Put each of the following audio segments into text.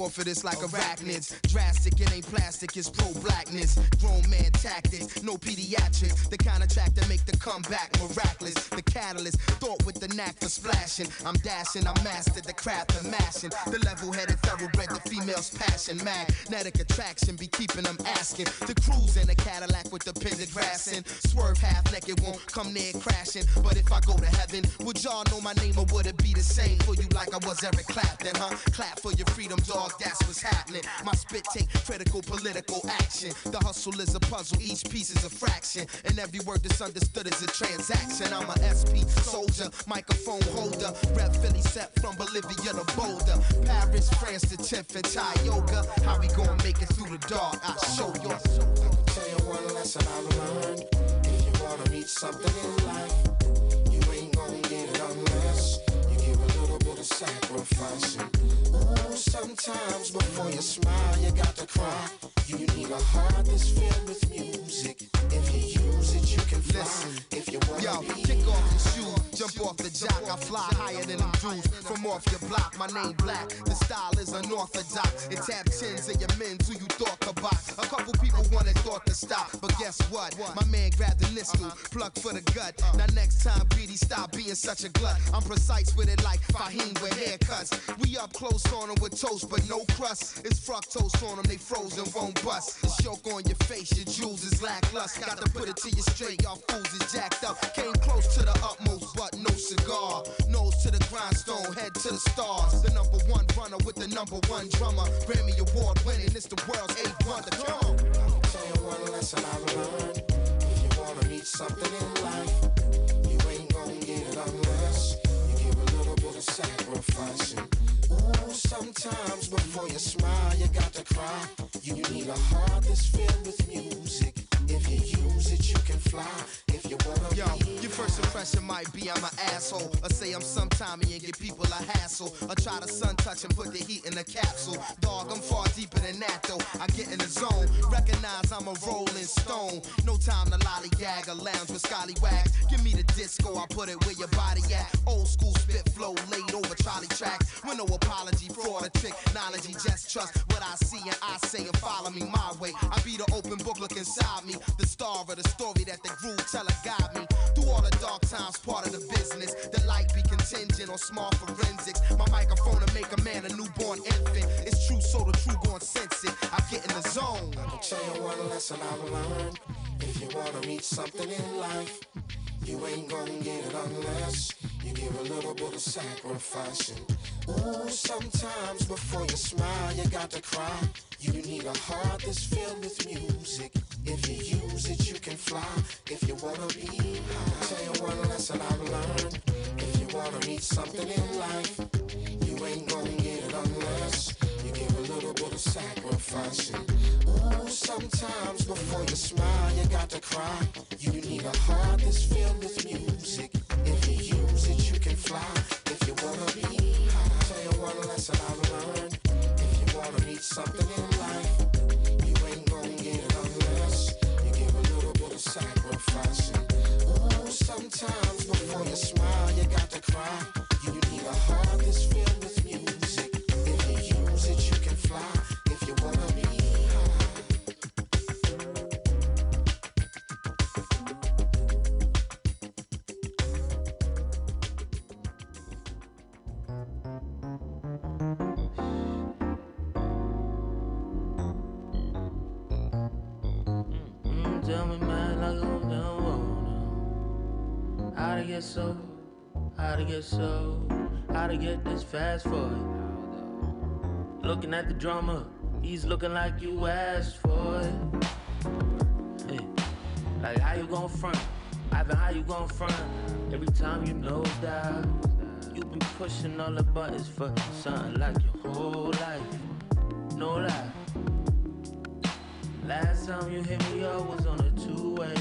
Listen, I got your phobic off of this like arachnids. Drastic, it ain't plastic, it's pro blackness. Grown man tactics, no pediatrics. The kind of track that make the comeback miraculous. The catalyst, thought with the knack for splashing. I'm dashing, I mastered the craft of mashing. The level headed thoroughbred, the female's passion. Magnetic attraction be keeping them asking. The cruise in a Cadillac with the pentagrass in. Swerve half naked, won't come near crashing. But if I go to heaven, would y'all know my name or would it be the same for you like I was Eric Clapton, huh? Clap for your freedom, dog, that's what's happening. My spit take critical political action. The hustle is a puzzle, each piece is a fraction. And every word that's understood is a transaction. I'm a SP soldier, microphone holder. Rep Philly set from Bolivia to Boulder. Paris, France to Tiffin, Thai yoga. How we gonna make it through the dark? I'll show you. I can tell you one lesson I've learned. If you wanna reach something in life, you ain't gonna get it unless you give a little bit of sacrificing. Ooh, sometimes before you smile, you got to cry. You need a heart that's filled with music. If you you can. Listen. If you wanna Yo, be kick off your shoes, jump off the jock. I fly higher than them dudes from off your block. My name black, the style is unorthodox. It tap chins of your men who you thought box. A couple people wanted thought to stop, but guess what? My man grabbed the nistle, uh-huh. plucked for the gut. Uh-huh. Now next time, greedy, stop being such a glut. I'm precise with it like Fahim with haircuts. We up close on them with toast, but no crust. It's fructose on them, they frozen, won't bust. The choke on your face, your jewels is lackluster. Got to put it to you straight, y'all fools is jacked up. Came close to the utmost, but no cigar. Nose to the grindstone, head to the stars. The number one runner with the number one drummer. Grammy Award winning, it's the world's eighth wonder. Come on. I'll tell you one lesson I've learned. If you wanna reach something in life, you ain't gonna get it unless you give a little bit of sacrificing. Ooh, sometimes before you smile, you got to cry. You need a heart that's filled with music. If you use it, you can fly. If you wanna Yo, your first impression might be I'm an asshole. Or say I'm sometimey and give people a hassle. Or try to sun touch and put the heat in a capsule. Dog, I'm far deeper than that though. I get in the zone. Recognize I'm a rolling stone. No time to lollygag or lounge with scallywags. Give me the disco, I put it where your body at. Old school spit flow laid over trolley tracks. With no apology, fraud or technology. Just trust what I see and I say and follow me my way. I be the open book, look inside me. The star of the story that the groove teller guide me. Through all the dark times, part of the business. The light be contingent on small forensics. My microphone to make a man a newborn infant. It's true, so the true gon' sense it. I get in the zone. I'll tell you one lesson I've learned. If you wanna reach something in life, you ain't gonna get it unless you give a little bit of sacrificing. Ooh, sometimes before you smile, you got to cry. You need a heart that's filled with music. If you use it, you can fly. If you wanna be high, tell you one lesson I've learned. If you wanna reach something in life, you ain't gonna get it unless you give a little bit of sacrificing. Ooh, sometimes before you smile, you got to cry. You need a heart that's filled with music. If you use it, you can fly. If you wanna be one lesson I've learned. If you wanna reach something in life, you ain't gonna get it unless you give a little bit of sacrificing. Ooh, sometimes before you smile, you got to cry. You need a heart that's filled with so, how to get so, how to get this fast for it. Looking at the drummer, he's looking like you asked for it. Like how you gon' front? Ivan, how you gon' front? Every time you know that, you been pushing all the buttons for something like your whole life. No lie. Last time you hit me up was on a two-way.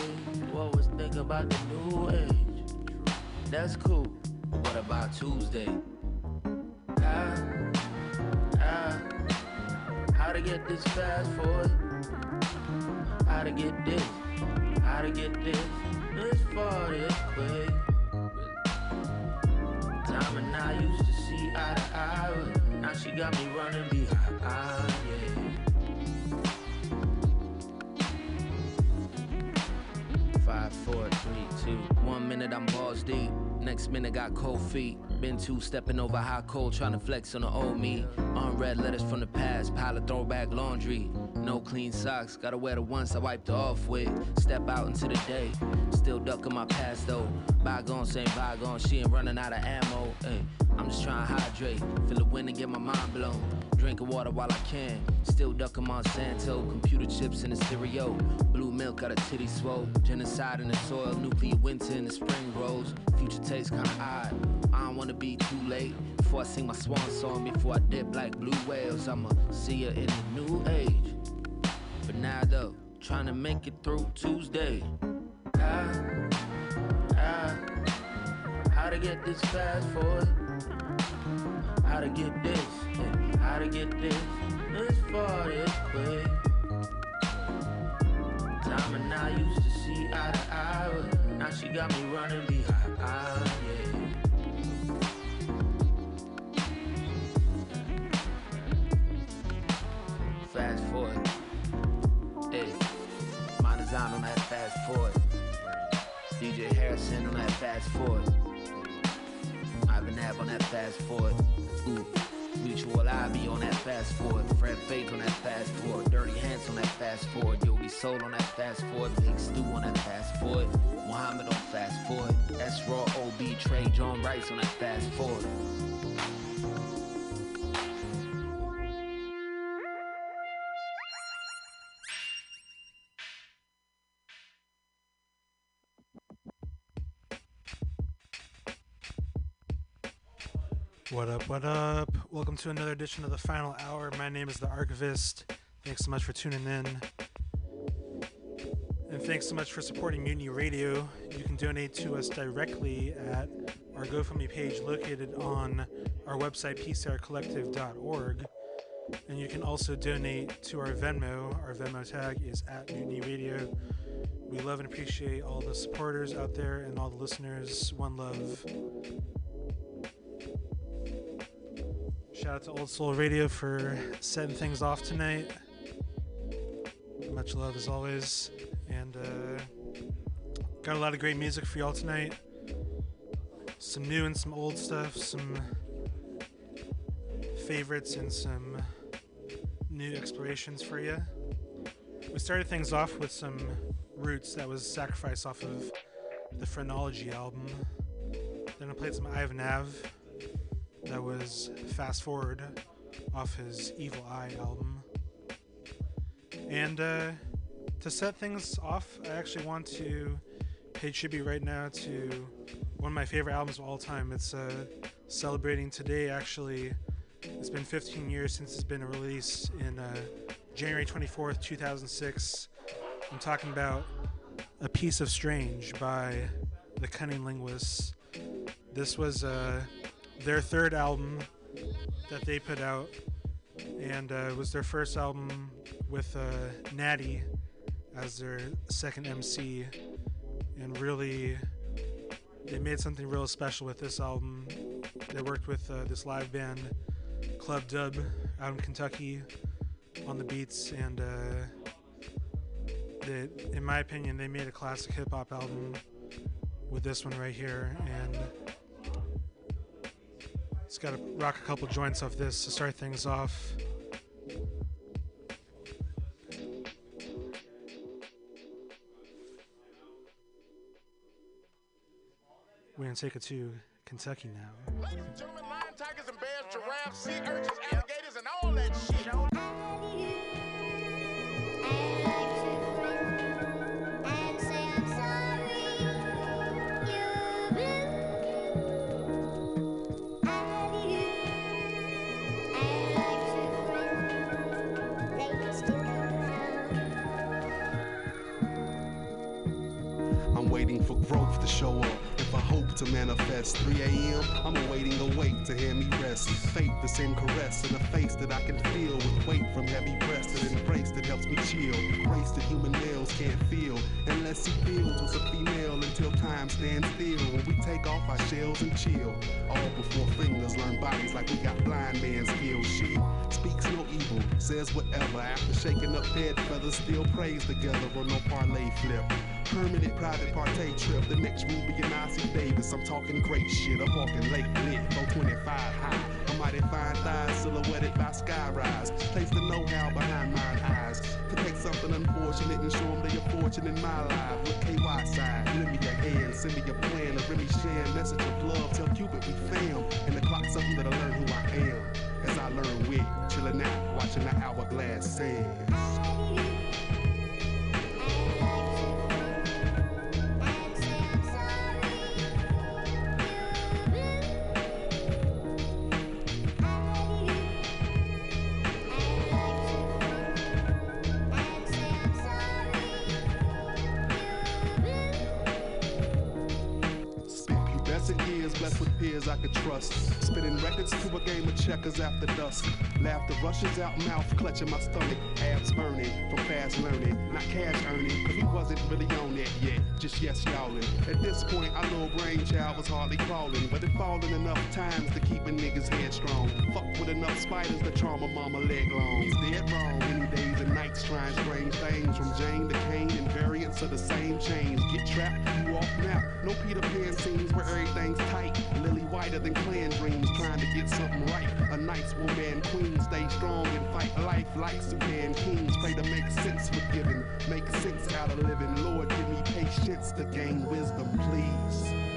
Always think about the new age. That's cool. What about Tuesday? How, how, how to get this fast forward? How to get this? How to get this? This far, this quick. Time and I used to see eye to eye. with. Now she got me running behind, yeah. Five, four. One minute I'm balls deep. Next minute got cold feet. Been two stepping over high cold, trying to flex on the old me. Unread letters from the past, pile of throwback laundry. No clean socks, gotta wear the ones I wiped off with. Step out into the day, still ducking my past though. Bygone, same bygone, she ain't running out of ammo. Ay, I'm just trying to hydrate, feel the wind and get my mind blown. Drinking water while I can, still ducking Monsanto. Computer chips in the stereo, blue milk got a titty swole. Genocide in the soil, nuclear winter in the spring rose. Future tastes kinda odd. I don't wanna be too late before I sing my swan song. Before I dip like blue whales, I'ma see her in the new age. But now though, trying to make it through Tuesday. How, how, how to get this fast forward? How to get this? How to get this? This far, this quick. Time and I used to see eye to eye, but now she got me running behind. Yeah. Fast forward. Hey, Montezano on that fast forward. DJ Harrison on that fast forward. Ivan Ave on that fast forward. Ooh. Mutual IB on that fast forward. Fred Fake on that fast forward. Dirty Hands on that fast forward. Yogi Soul on that fast forward. Big Stu on that fast forward. Muhammad on fast forward. S Raw OB Trey John Rice on that fast forward. What up, what up? Welcome to another edition of the final hour. My name is the Archivist. Thanks so much for tuning in. And thanks so much for supporting Mutiny Radio. You can donate to us directly at our GoFundMe page located on our website, pcrcollective.org. And you can also donate to our Venmo. Our Venmo tag is at Mutiny Radio. We love and appreciate all the supporters out there and all the listeners. One love. Shout out to Old Soul Radio for setting things off tonight. Much love as always. And uh, got a lot of great music for y'all tonight. Some new and some old stuff, some favorites and some new explorations for you. We started things off with some roots that was sacrificed off of the Phrenology album. Then I played some Ivan Ave that was Fast Forward off his Every Eye album. And uh, to set things off, I actually want to pay tribute right now to one of my favorite albums of all time. It's uh, celebrating today, actually. It's been 15 years since it's been released in uh, January 24th, 2006. I'm talking about A Piece of Strange by The CunninLynguists. This was. Uh, their third album that they put out, and uh, it was their first album with uh, Natti as their second MC, and really they made something real special with this album. They worked with uh, this live band, Club Dub, out in Kentucky, on the beats, and uh, they, in my opinion, they made a classic hip hop album with this one right here, and it's got to rock a couple joints off this to start things off. We're gonna take it to Kentucky now. Ladies and gentlemen, lion, tigers, and bears, giraffes, sea urchins, alligators, and all that shit. To manifest 3 a.m., I'm awaiting a wait to hear me rest. Fate, the same caress in a face that I can feel with weight from heavy breast and embrace that helps me chill. Grace that human males can't feel unless he feels with a female until time stands still. When we take off our shells and chill, all before fingers learn bodies like we got blind man skills. She speaks no evil, says whatever. After shaking up dead feathers, still prays together on no parlay flip. Permanent private partay trip. The next Ruby and Ossie Davis. I'm talking great shit. I'm walking late lit, 425 high. A mighty fine thighs silhouetted by skyrise. Place the know-how behind mine eyes. To take something unfortunate and show them they fortune in my life. With KY side, lend me your hand, send me your plan, a Remy Shan message of love. Tell Cupid we fam, and the clock something that I learn who I am. As I learn wit, chillin' out, watching the hourglass sands. Checkers after dusk. Laughter rushes out, mouth clutching my stomach. Abs burning from fast learning. Not cash earning, cause we wasn't really on that yet. Just yes, y'allin'. At this point, our little brainchild was hardly crawling. But it fallen enough times to keep a nigga's head strong. Fuck with enough spiders to charm a mama leg long. He's dead wrong. Many days and nights trying strange things. From Jane to Kane and variants of the same chains. Get trapped, you off now. No Peter Pan scenes where everything's tight. Lily whiter than clan dreams, trying to get something right. A nice woman queen, stay strong and fight life like Sudan kings. Pray to make sense with giving, make sense out of living. Lord, give me patience to gain wisdom, please.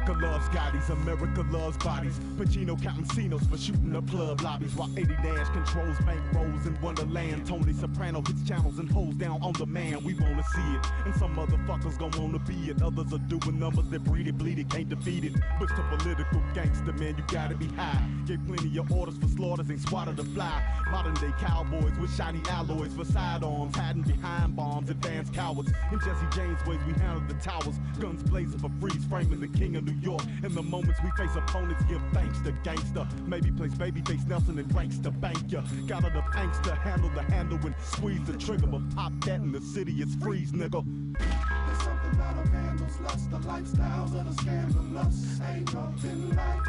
America loves Gottis, America loves bodies. Pacino counting Cinos for shooting up club lobbies while Eddie Nash controls bank rolls in Wonderland. Tony Soprano hits channels and holds down on demand. We wanna see it, and some motherfuckers gon' wanna be it. Others are doing numbers that breed it, bleed it, can't defeat it. But to political gangster, man, you gotta be high. Gave plenty of orders for slaughters, ain't swatted to fly. Modern day cowboys with shiny alloys for sidearms, hiding behind bombs, advanced cowards. In Jesse James ways, we handle the towers, guns blazing for freeze framing the king of New York. In the moments we face opponents, give thanks to gangster. Maybe place babyface Nelson and ranks to bank ya. Got enough angst to handle the handle and squeeze the trigger, but pop that in the city, it's freeze, nigga. There's something about a vandal's lust, the lifestyles of the scandalous. Ain't nothing like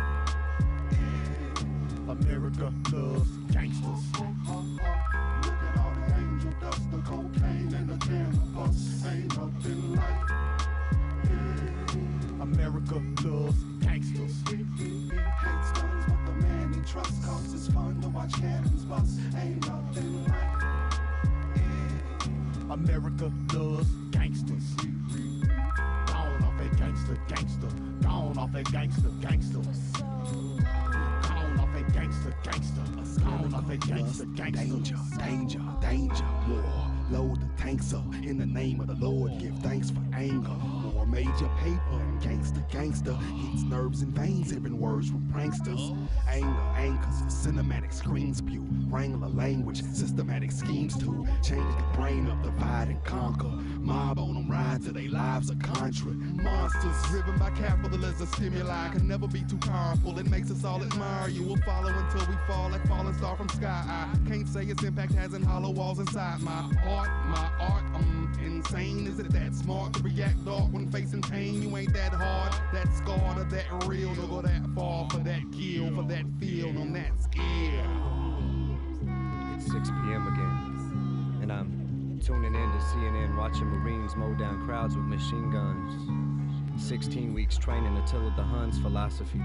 America loves gangsters. Uh-huh. Look at all the angel dust, the cocaine and the cannabis. Ain't nothing like America loves gangsters. Hates guns, but the man he trusts cause it's fun to watch cannons bust. Ain't nothing like it. America loves gangsters. Gone off a gangster, gangster. Gone off a gangster, gangster. Gone off a gangster, gangster. Gone off a gangster, gangster. Danger, danger, danger, war. Load the tanks up in the name of the Lord. Give thanks for anger. More major paper. Gangster, gangster. Hits nerves and veins. Hearing words from pranksters. Anger, anchors. Cinematic screen spew. Wrangler language. Systematic schemes to change the brain up, divide and conquer. Mob on them ride till they lives are contra. Monsters driven by capitalism stimuli can never be too powerful. It makes us all admire you. We'll follow until we fall like falling star from sky. I can't say its impact hasn't hollow walls inside my heart. My art. I'm insane. Is it that smart to react dark when facing pain? You ain't that hard, that scarred, or that real to go that far for that kill, for that on that. It's 6 p.m. again, and I'm tuning in to CNN watching Marines mow down crowds with machine guns. 16 weeks training Attila the Hun's philosophies.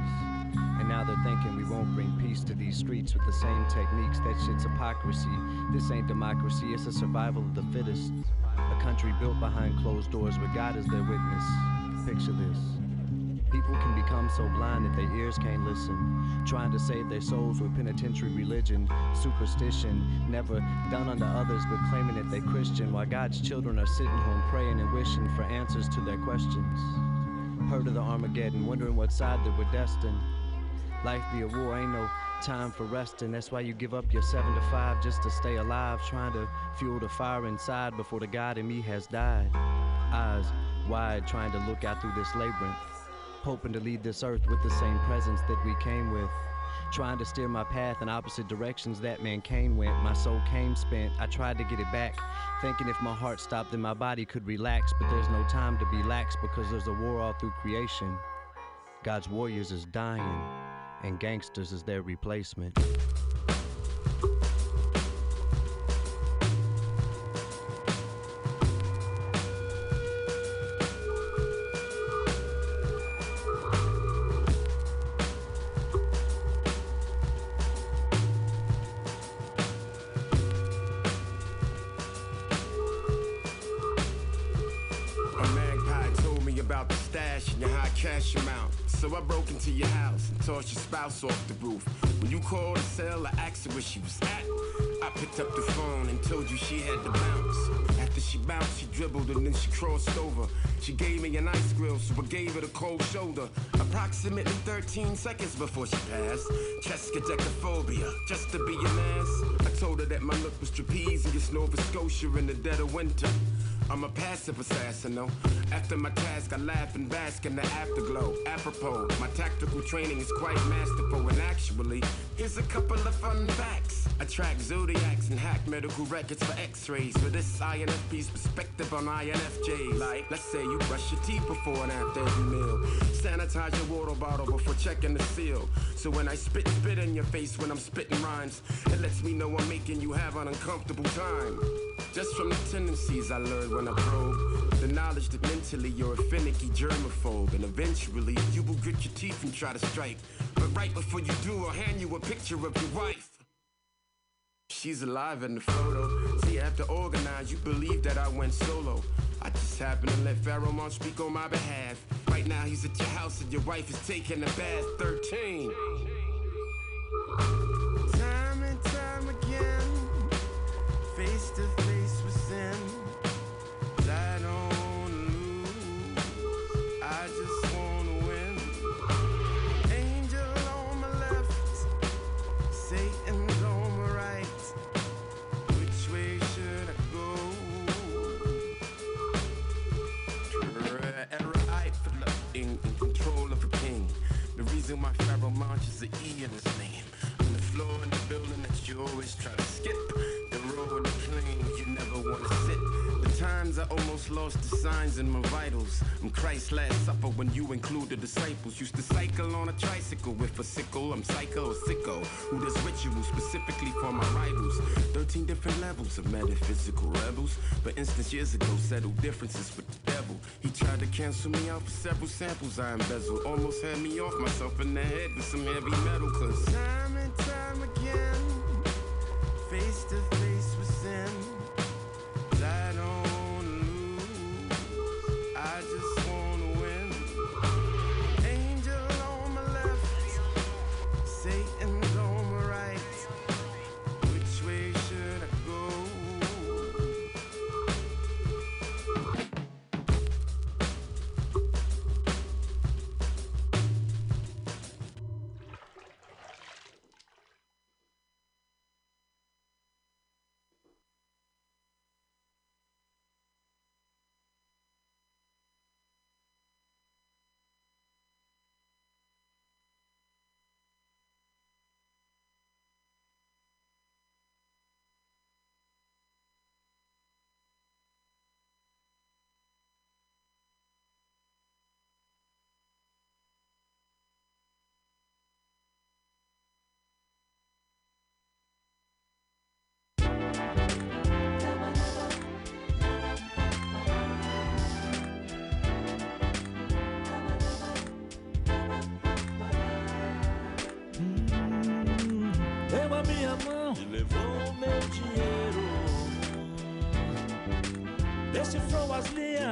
And now they're thinking we won't bring peace to these streets with the same techniques. That shit's hypocrisy. This ain't democracy, it's a survival of the fittest. A country built behind closed doors where God is their witness. Picture this. People can become so blind that their ears can't listen. Trying to save their souls with penitentiary religion, superstition, never done unto others but claiming that they're Christian, while God's children are sitting home praying and wishing for answers to their questions. Heard of the Armageddon, wondering what side they were destined. Life be a war, ain't no time for resting. That's why you give up your seven to five just to stay alive, trying to fuel the fire inside before the God in me has died. Eyes wide, trying to look out through this labyrinth hoping to leave this earth with the same presence that we came with. Trying to steer my path in opposite directions that mankind went. My soul came spent. I tried to get it back, thinking if my heart stopped, then my body could relax. But there's no time to be lax because there's a war all through creation. God's warriors is dying, and gangsters is their replacement. Cash amount. So I broke into your house and tossed your spouse off the roof. When you called to sell, I asked her where she was at. I picked up the phone and told you she had to bounce. After she bounced, she dribbled and then she crossed over. She gave me an ice grill, so I gave her the cold shoulder. Approximately 13 seconds before she passed. Triskaidekaphobia, just to be your ass. I told her that my look was trapezius, Nova Scotia in the dead of winter. I'm a passive assassin, though. After my task, I laugh and bask in the afterglow. Apropos, my tactical training is quite masterful, and actually, here's a couple of fun facts. I track zodiacs and hack medical records for x-rays. For this INFP's perspective on INFJs. Like, let's say you brush your teeth before and after every meal. Sanitize your water bottle before checking the seal. So when I spit spit in your face when I'm spitting rhymes, it lets me know I'm making you have an uncomfortable time. Just from the tendencies I learned when I probe, the knowledge that mentally you're a finicky germaphobe, and eventually you will grit your teeth and try to strike. But right before you do, I'll hand you a picture of your wife. She's alive in the photo. See, to organize. You believe that I went solo. I just happen to let pharaohmon speak on my behalf. Right now, he's at your house and your wife is taking a bath. 13. In, my of a. The E in his name. I'm the floor in the building that you always try to skip. The road the plane you never wanna sit. Times I almost lost the signs in my vitals. I'm Christ's last supper when you include the disciples. Used to cycle on a tricycle with a sickle. I'm psycho, or sicko. Who does rituals specifically for my rivals? 13 different levels of metaphysical rebels. For instance, years ago, settled differences with the devil. He tried to cancel me out for several samples I embezzled. Almost had me off myself in the head with some heavy metal. Cause time and time again, face to face with sin.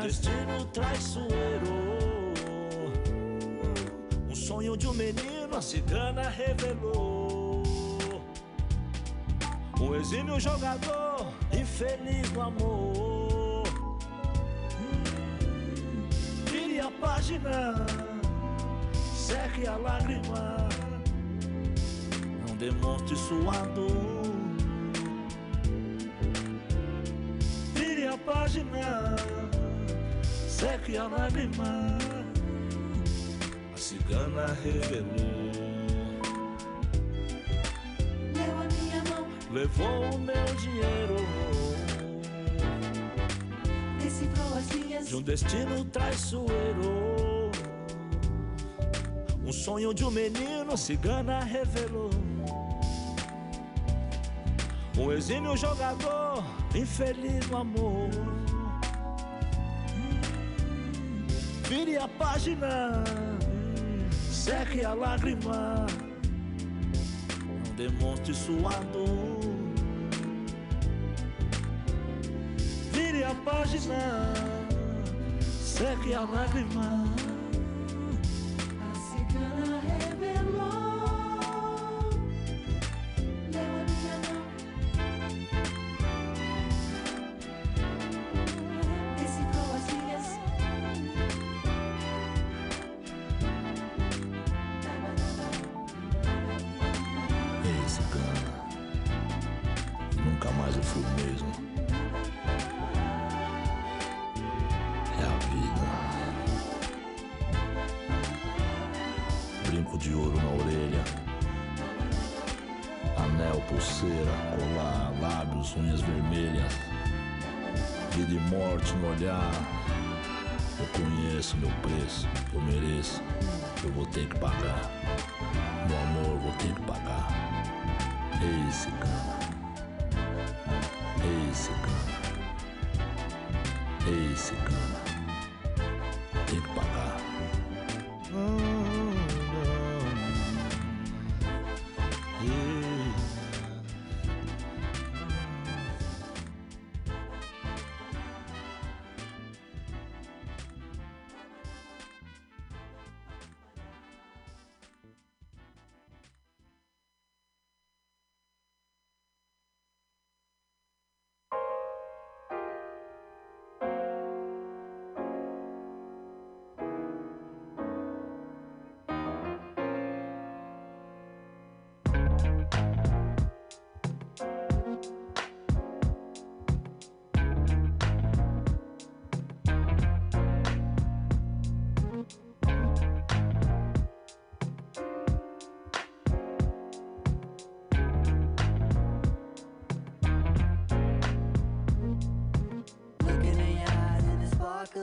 Destino traiçoeiro. Um sonho de um menino, a cigana revelou. Um exímio jogador, infeliz no amor. Hum, Vire a página, seque a lágrima não demonstre sua dor. Vire a página, seque a lágrima. A cigana revelou. Deu a minha mão, Levou o meu dinheiro decifrou as linhas. de um destino traiçoeiro. Um sonho de um menino, a cigana revelou. Um exímio jogador, infeliz no amor. Vire a página, seque a lágrima. Não demonstre sua dor. Vire a página, seque a lágrima. Basic.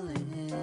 Sparkling.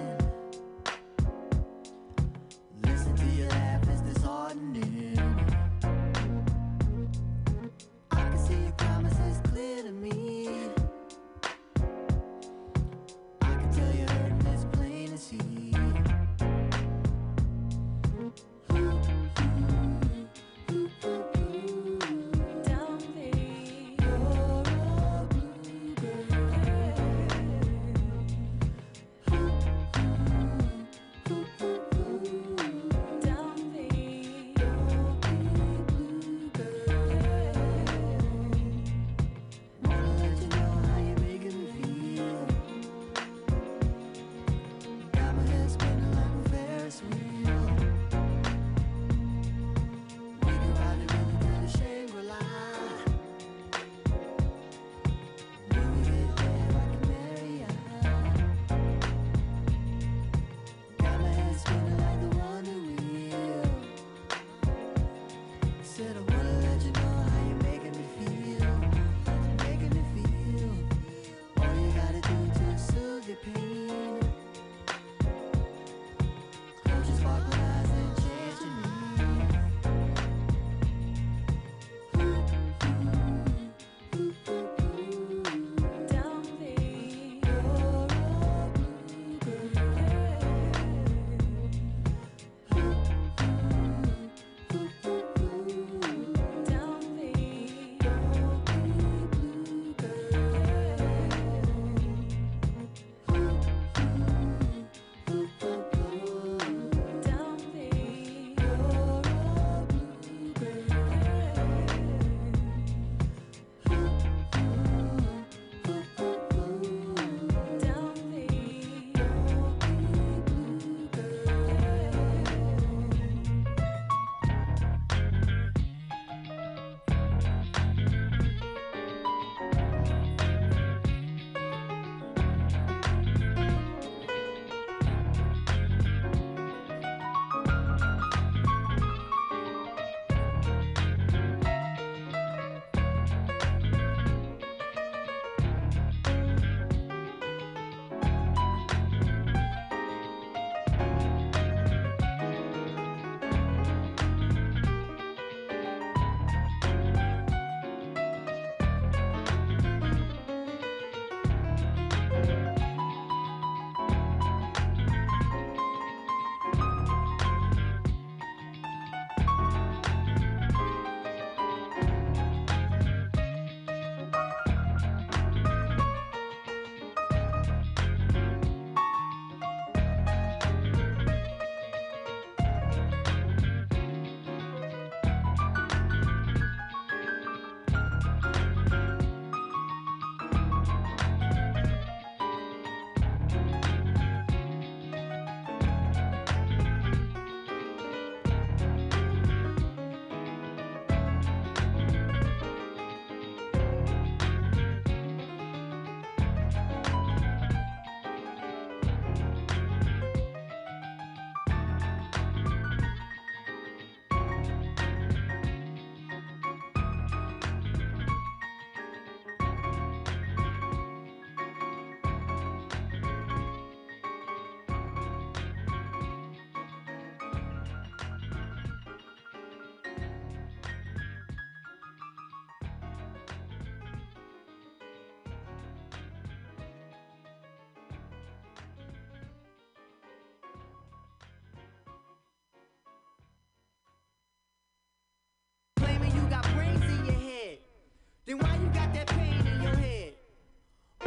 Then why you got that pain in your head?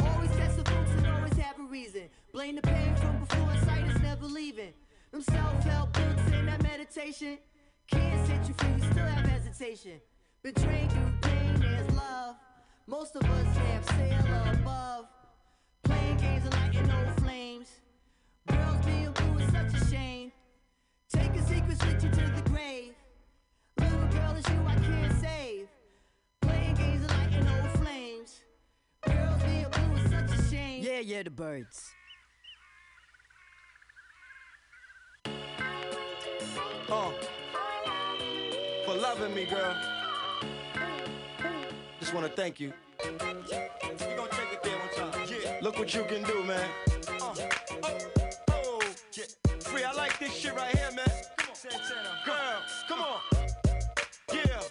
Always test the folks and always have a reason. Blame the pain from before sight is never leaving. Them self-help books and that meditation can't set you free. You still have hesitation. Betrayed through pain, there's love. Most of us have sail above. Playing games and lighting old flames. Girls being blue is such a shame. Taking secrets with you to the grave. Little girl, it's you I can't there, yeah, the birds. Oh, for loving me, girl. Just want to thank you. Look what you can do, man. Uh, oh, oh, yeah. Free, I like this shit right here, man. Come on, Santana. Girl, come on. Yeah,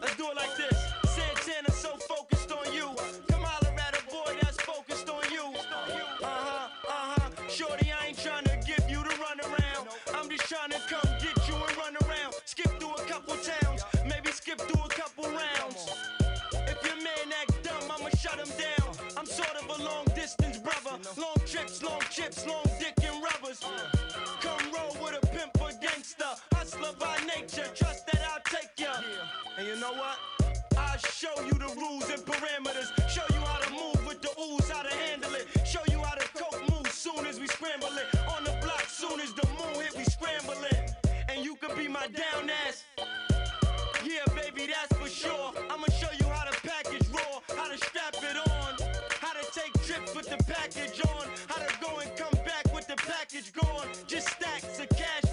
let's do it like this. Chips, long dick and rubbers. Come roll with a pimp or gangster. Hustler by nature, trust that I'll take ya. And you know what? I'll show you the rules and parameters. Show you how to move with the ooze, how to handle it. Show you how to coke move soon as we scramble it. On the block, soon as the moon hit, we scramble it. And you could be my down ass. Yeah, baby, that's for sure. I'ma show you how to package raw, how to strap it on, how to take trips with the package on, package. Just stacks of cash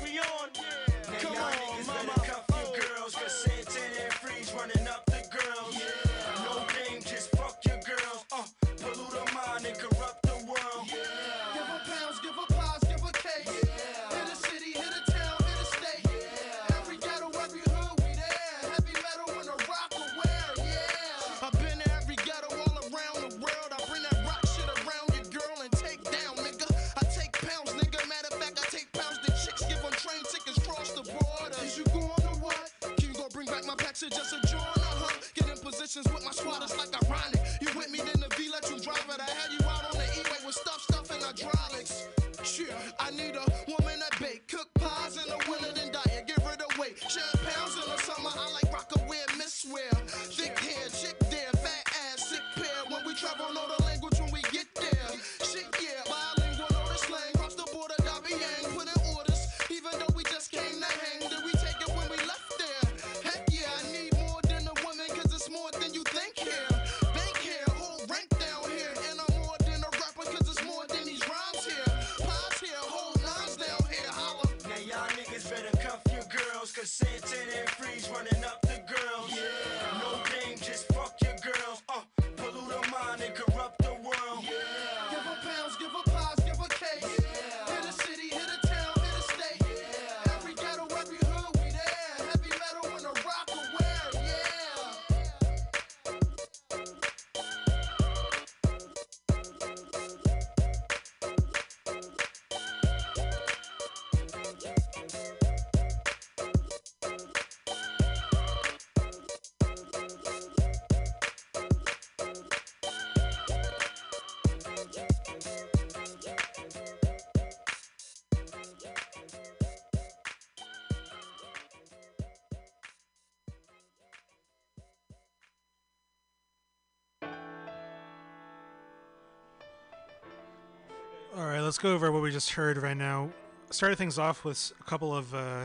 All right, let's go over what we just heard right now. Started things off with a couple of uh,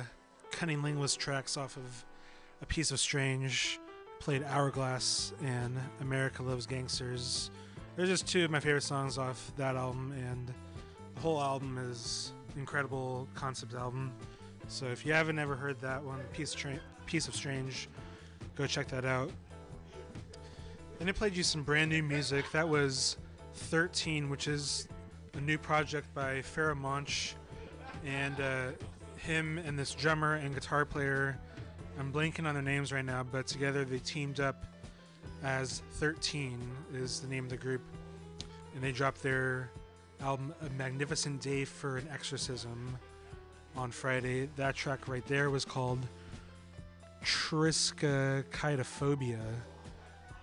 CunninLynguists tracks off of A Piece of Strange, played Hourglass and America Loves Gangsters. They're just two of my favorite songs off that album, and the whole album is incredible concept album. So if you haven't ever heard that one, Piece of, Tra- Piece of Strange, go check that out. Then I played you some brand new music. That was 13, which is a new project by Pharoahe Monch, and uh, him and this drummer and guitar player. I'm blanking on their names right now, but together they teamed up as 13 is the name of the group, and they dropped their album "A Magnificent Day for an Exorcism" on Friday. That track right there was called Triskaidekaphobia.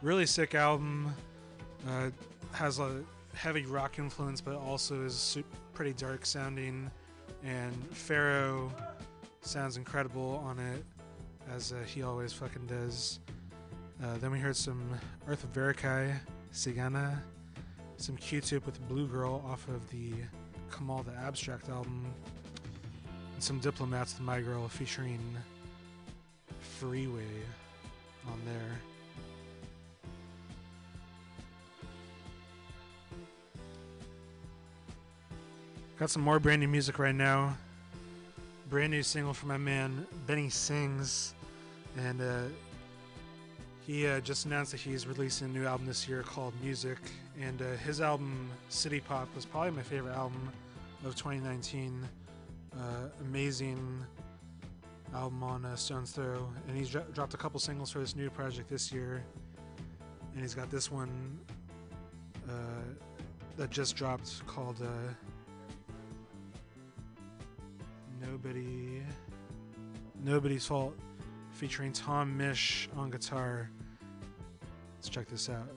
Really sick album. Uh, has a heavy rock influence, but also is pretty dark sounding. And Pharoahe sounds incredible on it, as uh, he always fucking does. Uh, then we heard some Arthur Verocai, Sigana, some Q-Tip with Blue Girl off of the Kamaal the Abstract album, and some Diplomats with My Girl featuring Freeway on there. Got some more brand new music right now. Brand new single from my man Benny Sings, and uh, he uh, just announced that he's releasing a new album this year called Music. And uh, his album City Pop was probably my favorite album of 2019. Uh, amazing album on uh, Stones Throw, and he's dro- dropped a couple singles for this new project this year. And he's got this one uh, that just dropped called Nobody. Nobody's Fault featuring Tom Misch on guitar. Let's check this out.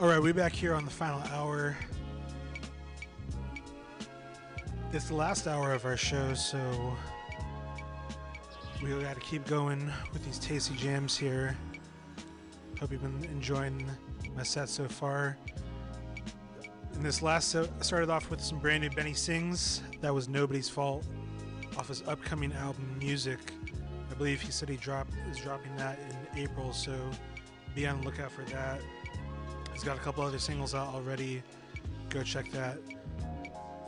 All right, we're back here on the final hour. It's the last hour of our show, so we got to keep going with these tasty jams here. Hope you've been enjoying my set so far. And this last set started off with some brand new Benny Sings. That was Nobody's Fault off his upcoming album Music. I believe he said he dropped is dropping that in April, so be on the lookout for that. Got a couple other singles out already. Go check that.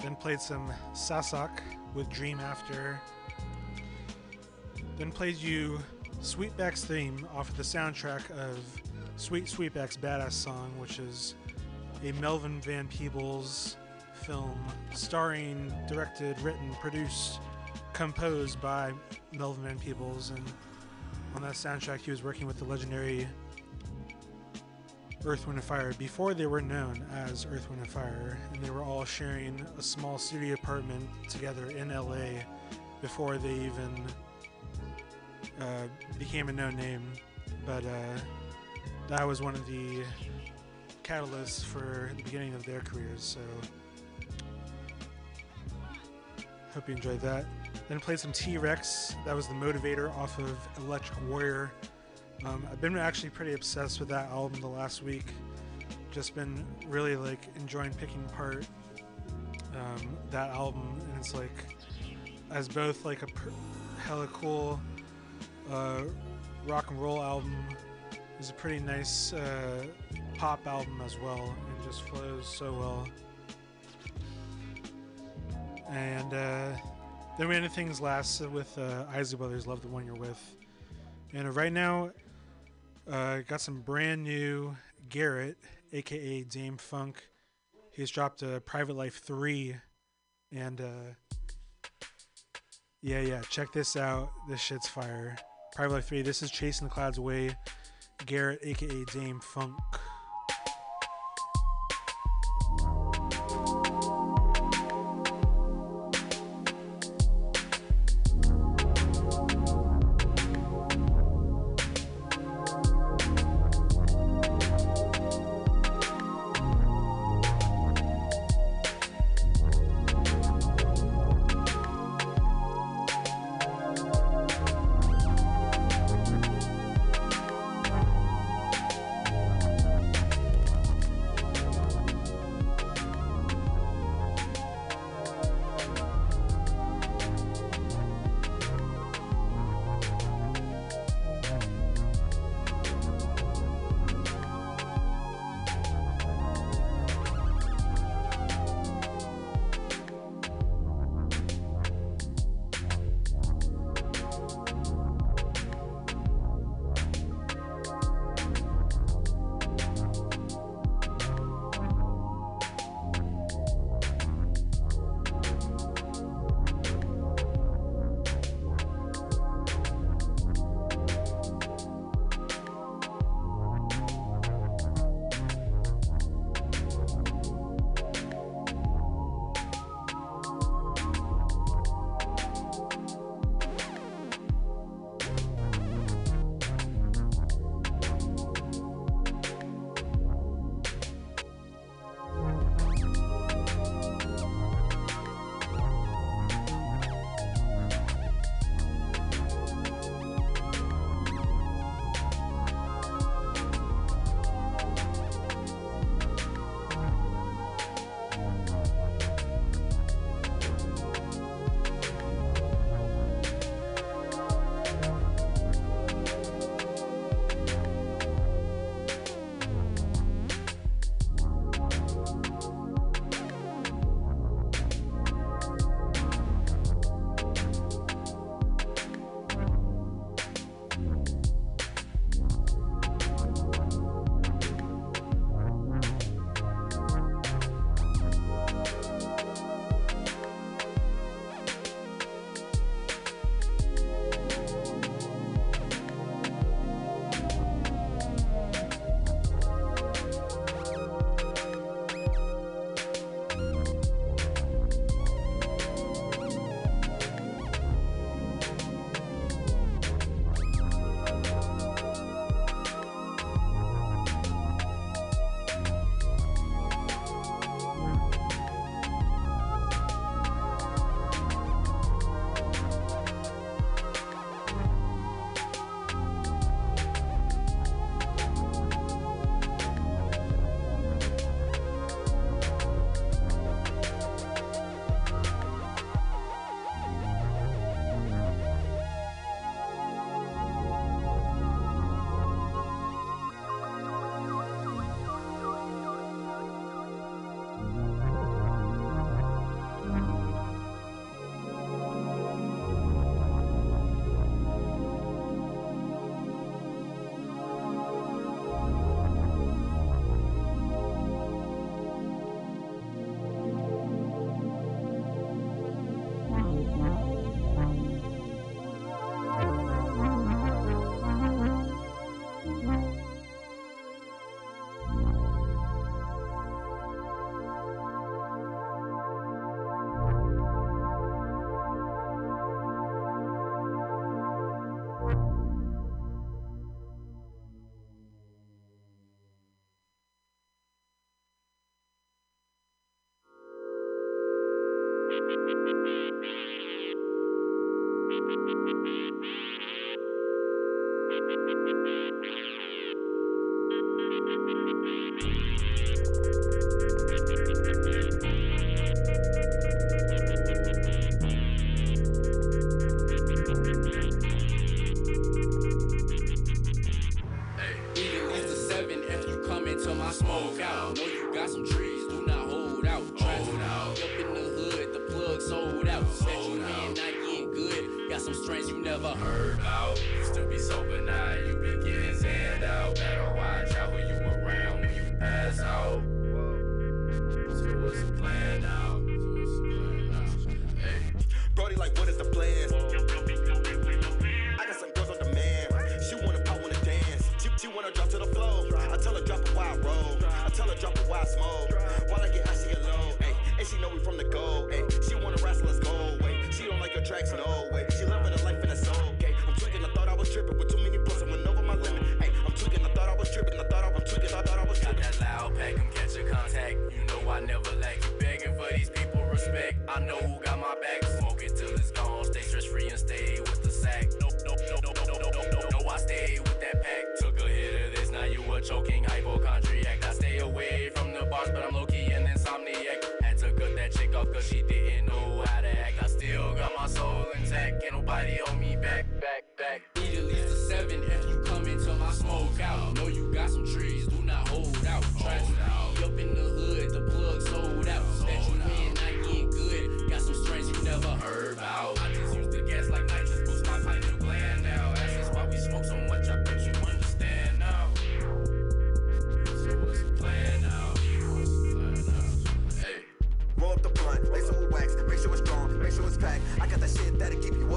Then played some Sasak with Dream After. Then played you Sweetback's theme off of the soundtrack of Sweet Sweetback's Baadasssss Song, which is a Melvin Van Peebles film starring, directed, written, produced, composed by Melvin Van Peebles. And on that soundtrack, he was working with the legendary Earth, Wind, and Fire before they were known as Earth, Wind, and Fire, and they were all sharing a small studio apartment together in LA before they even uh, became a known name. But uh, that was one of the catalysts for the beginning of their careers. So hope you enjoyed that. Then played some T Rex. That was the motivator off of Electric Warrior. Um, I've been actually pretty obsessed with that album the last week. Just been really like enjoying picking apart um, that album, and it's like as both like a per- hella cool uh, rock and roll album. Is a pretty nice uh, pop album as well, and just flows so well. And uh, then we ended things last with uh, Isley Brothers, "Love the One You're With." And right now, uh, got some brand new Garrett, aka Dâm-Funk. He's dropped a Private Life 3. And uh, yeah, yeah, check this out. This shit's fire. Private Life 3. This is Chasing the Clouds Away. Garrett, aka Dâm-Funk.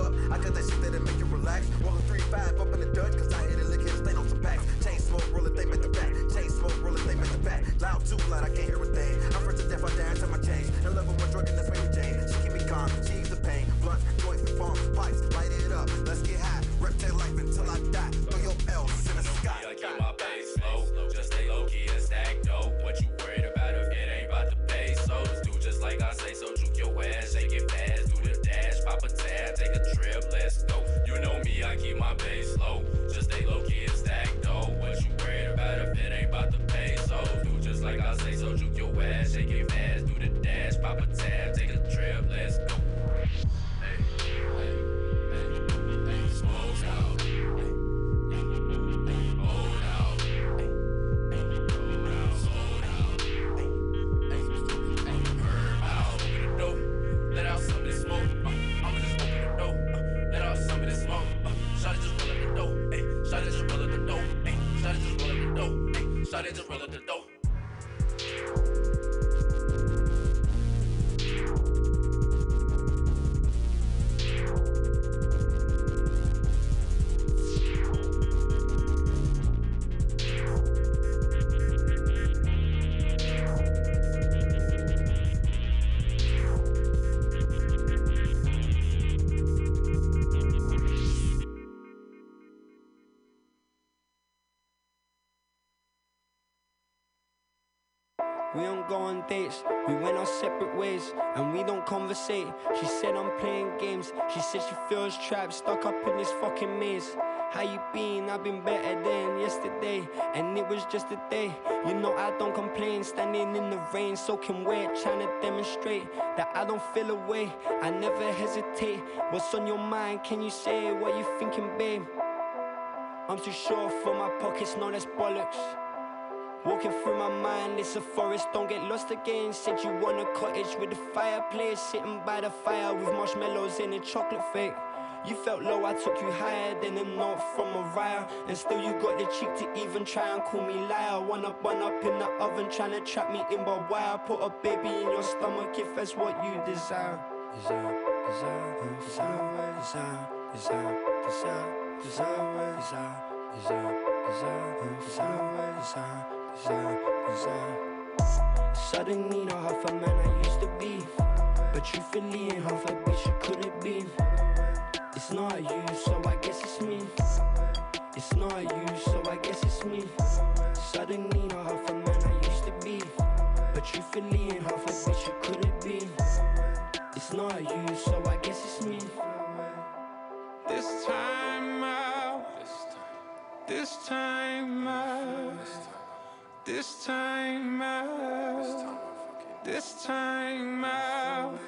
up. I got that shit that'll make you relax. Rollin' 3-5 up in the Dutch, cause I feels trapped, stuck up in this fucking maze. How you been? I've been better than yesterday, and it was just a day. You know I don't complain, standing in the rain, soaking wet, trying to demonstrate that I don't feel away. I never hesitate. What's on your mind? Can you say what you thinking, babe? I'm too sure for my pockets, no that's bollocks. Walking through my mind, it's a forest, don't get lost again Said you want a cottage with a fireplace Sitting by the fire with marshmallows and a chocolate fake You felt low, I took you higher than a North from Mariah And still you got the cheek to even try and call me liar One up, one up in the oven, trying to trap me in by wire Put a baby in your stomach if that's what you desire, desire, desire, desire, desire, desire, desire, desire, desire, desire, desire, desire Suddenly not half a man I used to be. But truthfully ain't half a bitch you could it be. It's not you, so I guess it's me. It's not you, so I guess it's me. Suddenly not half a man I used to be. But truthfully ain't half a bitch you could it be. It's not you, so I guess it's me. This time out. This time out. This time out. This time out.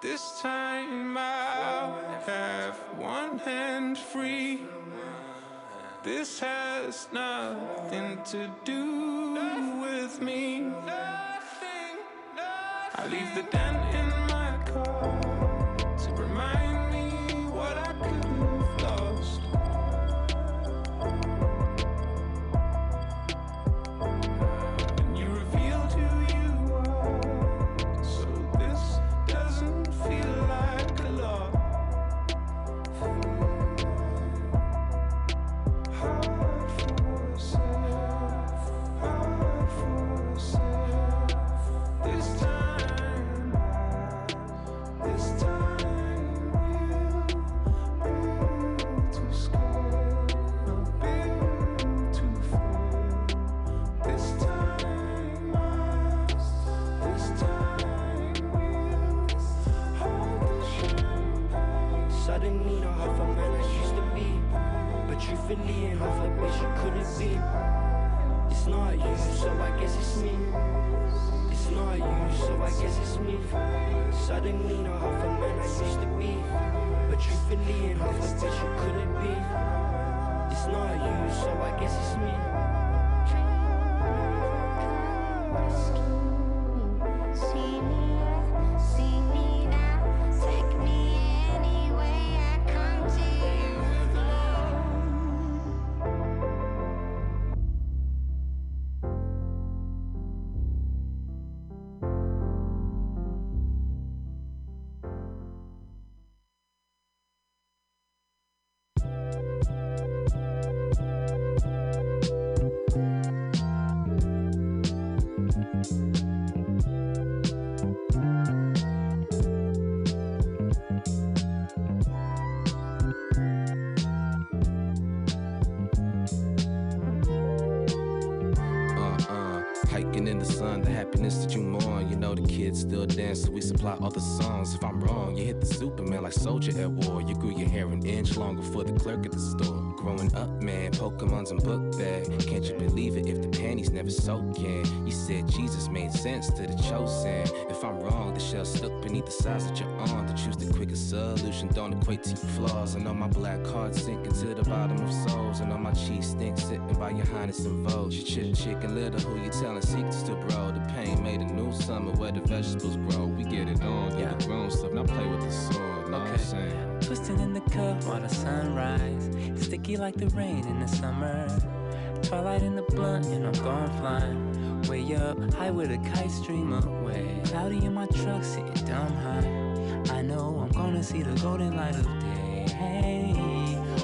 This time I'll have one hand free. This has nothing to do with me. I leave the dent in my car soldier at war. You grew your hair an inch longer for the clerk at the store. Growing up, man, Pokemon's in book bag. Can't you believe it if the panties never soak in? You said Jesus made sense to the chosen. If I'm wrong, the shell stuck beneath the size of your arm. To choose the quickest solution don't equate to your flaws. And all my black cards sinking to the bottom of souls. And all my cheese stinks sitting by your highness and vogue. You chip chicken little, who you telling secrets to, bro? The pain made a new summer where the vegetables grow. We get it on, yeah. the grown stuff. Now play with the sword, know what I'm saying? Twisting in the cup while the sun sunrise. Sticky like the rain in the summer. Twilight in the blunt, and I'm gone flying. Way up, high with a kite stream away. Cloudy in my truck, sitting dumb high. I know I'm gonna see the golden light of day. Hey,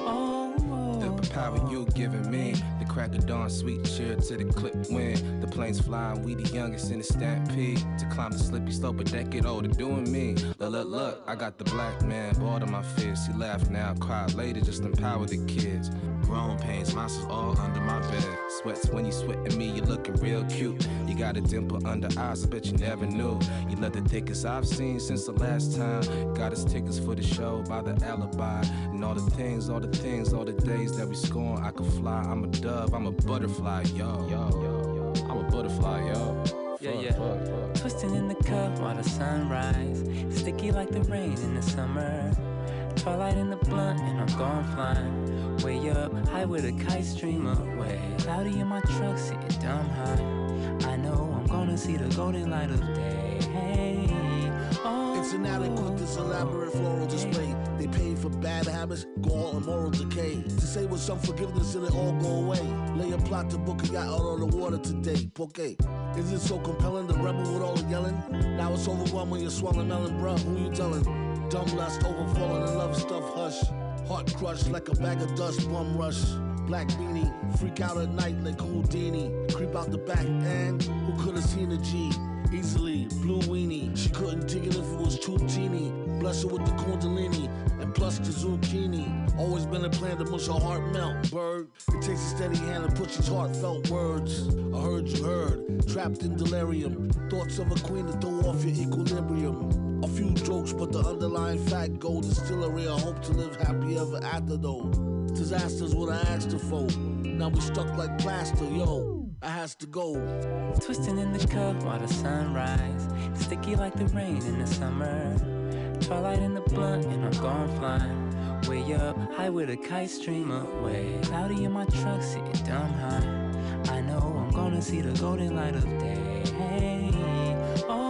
oh, The power you giving me, crack of dawn, sweet cheer to the clip wind. The planes flying, we the youngest in the stampede. To climb the slippy slope a decade older, doing me. Look, look, look, I got the black man, bored of my fears. He laughed now, cried later, just empower the kids. Grown pains, monsters all under my bed. Sweats when you sweat at me, you looking real cute. You got a dimple under eyes, I bet you never knew. You love the thickest I've seen since the last time. Got us tickets for the show by the alibi. And all the things, all the things, all the days that we scorn. I could fly, I'm a dove, I'm a butterfly, yo. Yo, yo. I'm a butterfly, yo. Yeah, Fuck, yeah. fuck, fuck. Twisting in the cup while the sun sunrise. Sticky like the rain in the summer. Twilight in the blunt, and I'm gone flying. Way up, high with a kite stream away. Cloudy in my truck, sitting dumb high. I know I'm gonna see the golden light of day. Hey, oh. It's inadequate, this elaborate floral display. They pay for bad habits, gall, and moral decay. To say with some forgiveness and it all go away. Lay a plot to book a yacht out on the water today. Poke. Is it so compelling, the rebel with all the yelling? Now it's overwhelming, when you're swallowing melon, bruh. Who you telling? Dumb lust, overfalling in love stuff, hush. Heart crushed like a bag of dust, bum rush. Black beanie, freak out at night like Houdini. Creep out the back, and who could have seen a G? Easily, blue weenie. She couldn't dig it if it was too teeny. Bless her with the Kundalini. And plus the zucchini. Always been a plan to mush your heart melt, bird. It takes a steady hand to push these heartfelt words. I heard you heard, trapped in delirium. Thoughts of a queen to throw off your equilibrium. A few jokes, but the underlying fact gold is still a real hope to live happy ever after though. Disasters what I asked her for. Now we stuck like plaster, yo. I has to go. Twisting in the cup while the sunrise. Sticky like the rain in the summer. Twilight in the blunt and I'm gone flying. Way up, high with a kite stream away. Cloudy in my truck, sitting dumb high. I know I'm gonna see the golden light of day. Oh,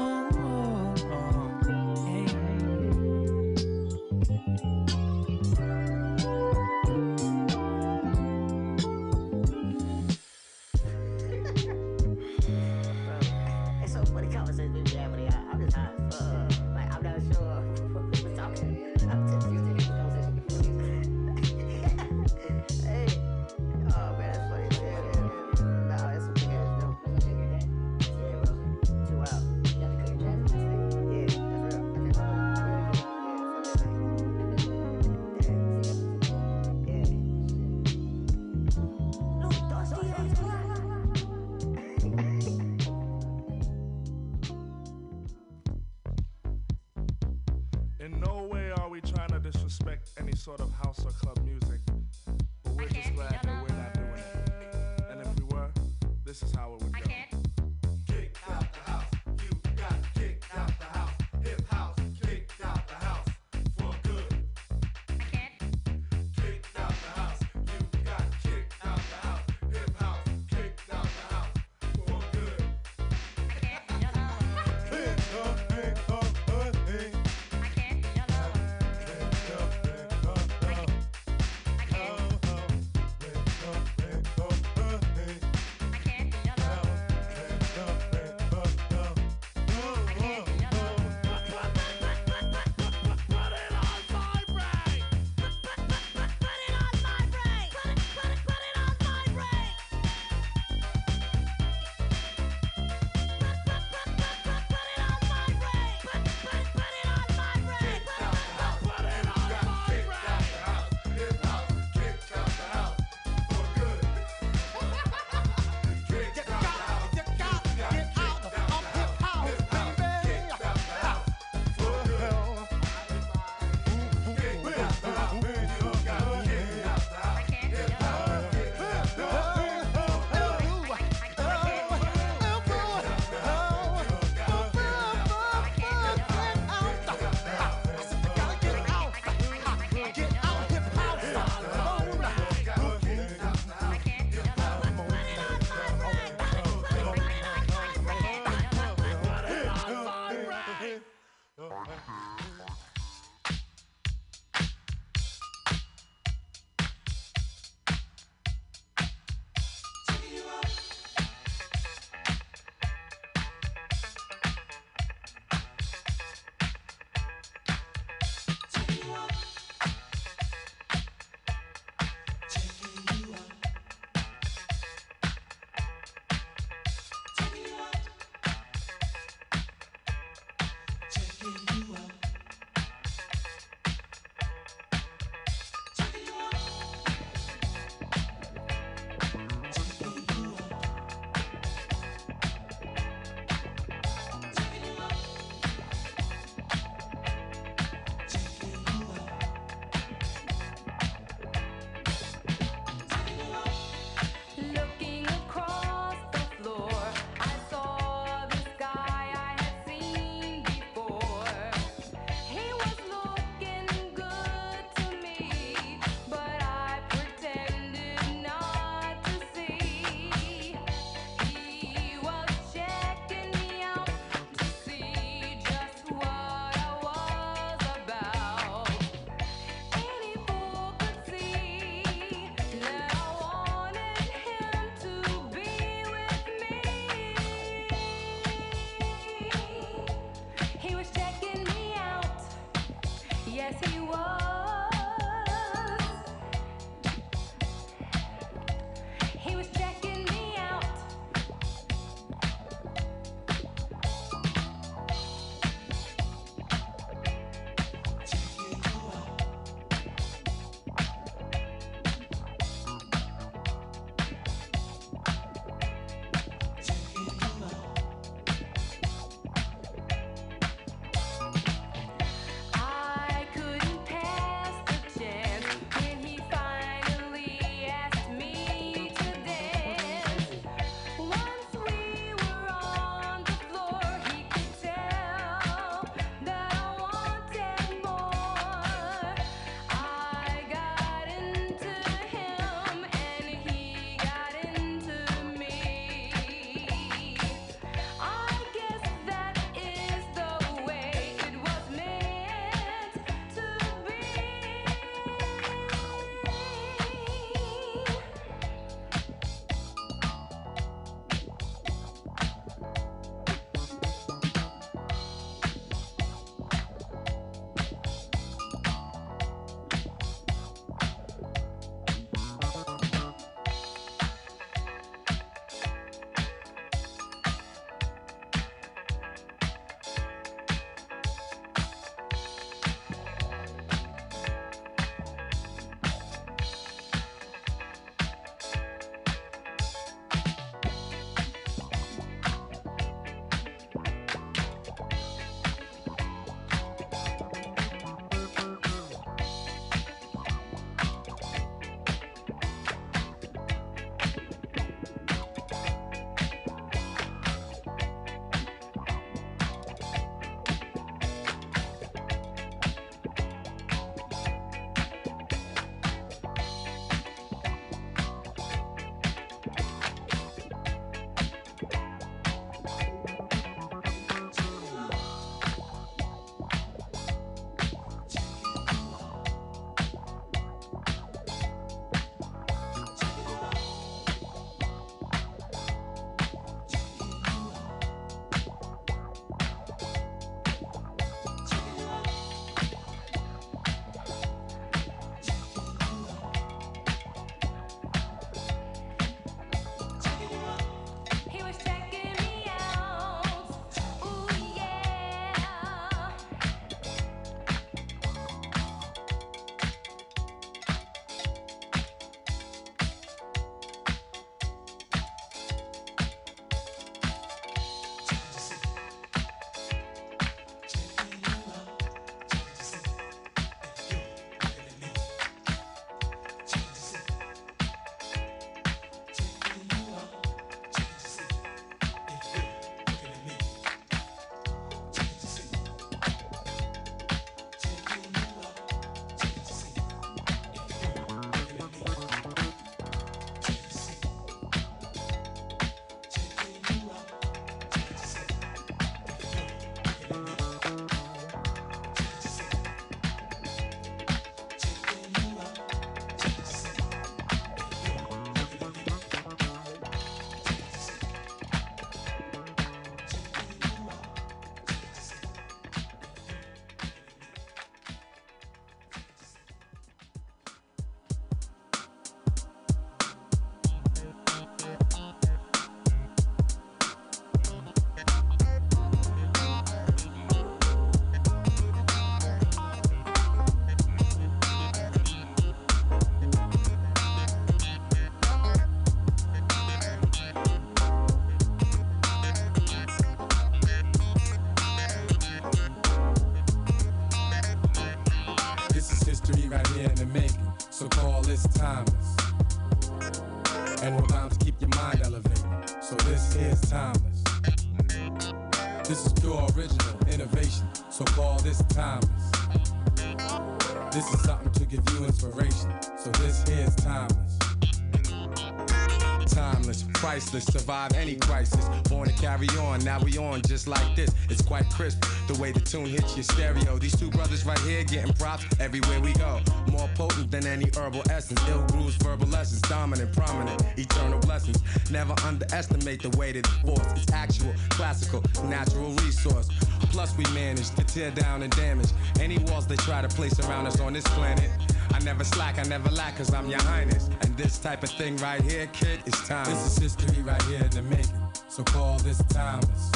tune hits your stereo. These two brothers right here getting props everywhere we go. More potent than any herbal essence. Ill grooves, verbal lessons, dominant, prominent, eternal blessings. Never underestimate the weight of the force. It's actual, classical, natural resource. Plus, we manage to tear down and damage any walls they try to place around us on this planet. I never slack, I never lack, cause I'm your highness. And this type of thing right here, kid, is time. This is history right here in the making, so call this timeless.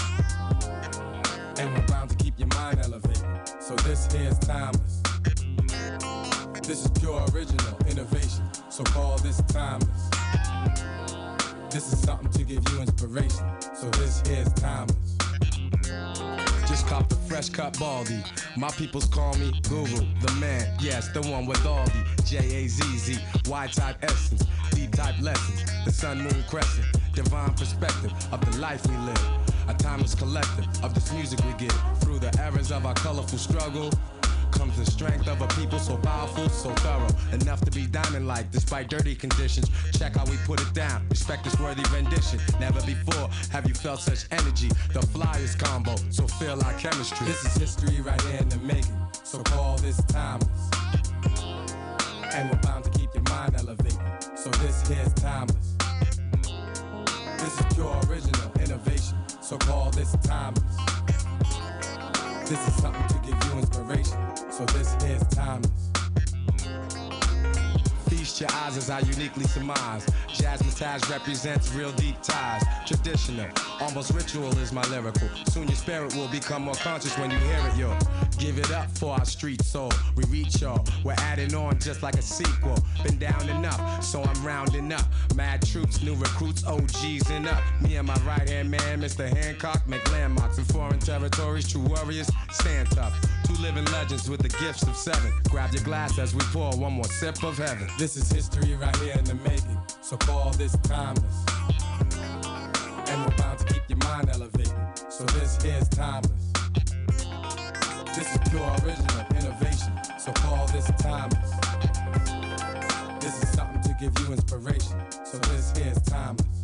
And we're bound here's timeless. This is pure original innovation, so call this timeless. This is something to give you inspiration, so this here's timeless. Just cop the fresh cut baldy. My peoples call me Guru, the man. Yes, the one with all the J A Z Z, Y type essence, D type lessons, the sun moon crescent, divine perspective of the life we live. A timeless collective of this music we give. The errors of our colorful struggle, comes the strength of a people so powerful, so thorough, enough to be diamond like despite dirty conditions. Check how we put it down. Respect this worthy rendition. Never before have you felt such energy. The flyers combo, so feel our chemistry. This is history right here in the making, so call this timeless. And we're bound to keep your mind elevated, so this here's timeless. This is pure original innovation, so call this timeless. This is something to give you inspiration, so this here's timeless. Your eyes as I uniquely surmise. Jazzmatazz represents real deep ties. Traditional, almost ritual is my lyrical. Soon your spirit will become more conscious when you hear it, yo. Give it up for our street soul. We reach y'all. We're adding on just like a sequel. Been down enough, so I'm rounding up. Mad troops, new recruits, OGs and up. Me and my right hand man, Mr. Hancock, make landmarks in foreign territories. True warriors, stand tough. Two living legends with the gifts of seven. Grab your glass as we pour one more sip of heaven. This is history right here in the making, so call this timeless. And we're bound to keep your mind elevated, so this here's timeless. This is pure original innovation, so call this timeless. This is something to give you inspiration, so this here's timeless.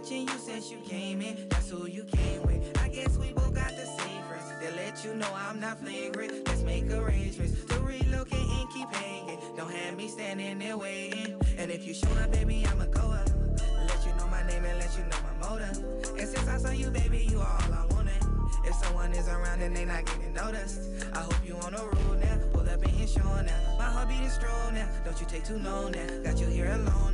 Watching you since you came in. That's who you came with. I guess we both got the same friends. They let you know I'm not flagrant. Let's make arrangements to relocate and keep hanging. Don't have me standing there waiting. And if you show up, baby, I'ma go up. Let you know my name and let you know my motive. And since I saw you, baby, you are all I wanted. If someone is around and they not getting noticed, I hope you on a road now. Pull up and show now. My heartbeat is strong now. Don't you take too long now. Got you here alone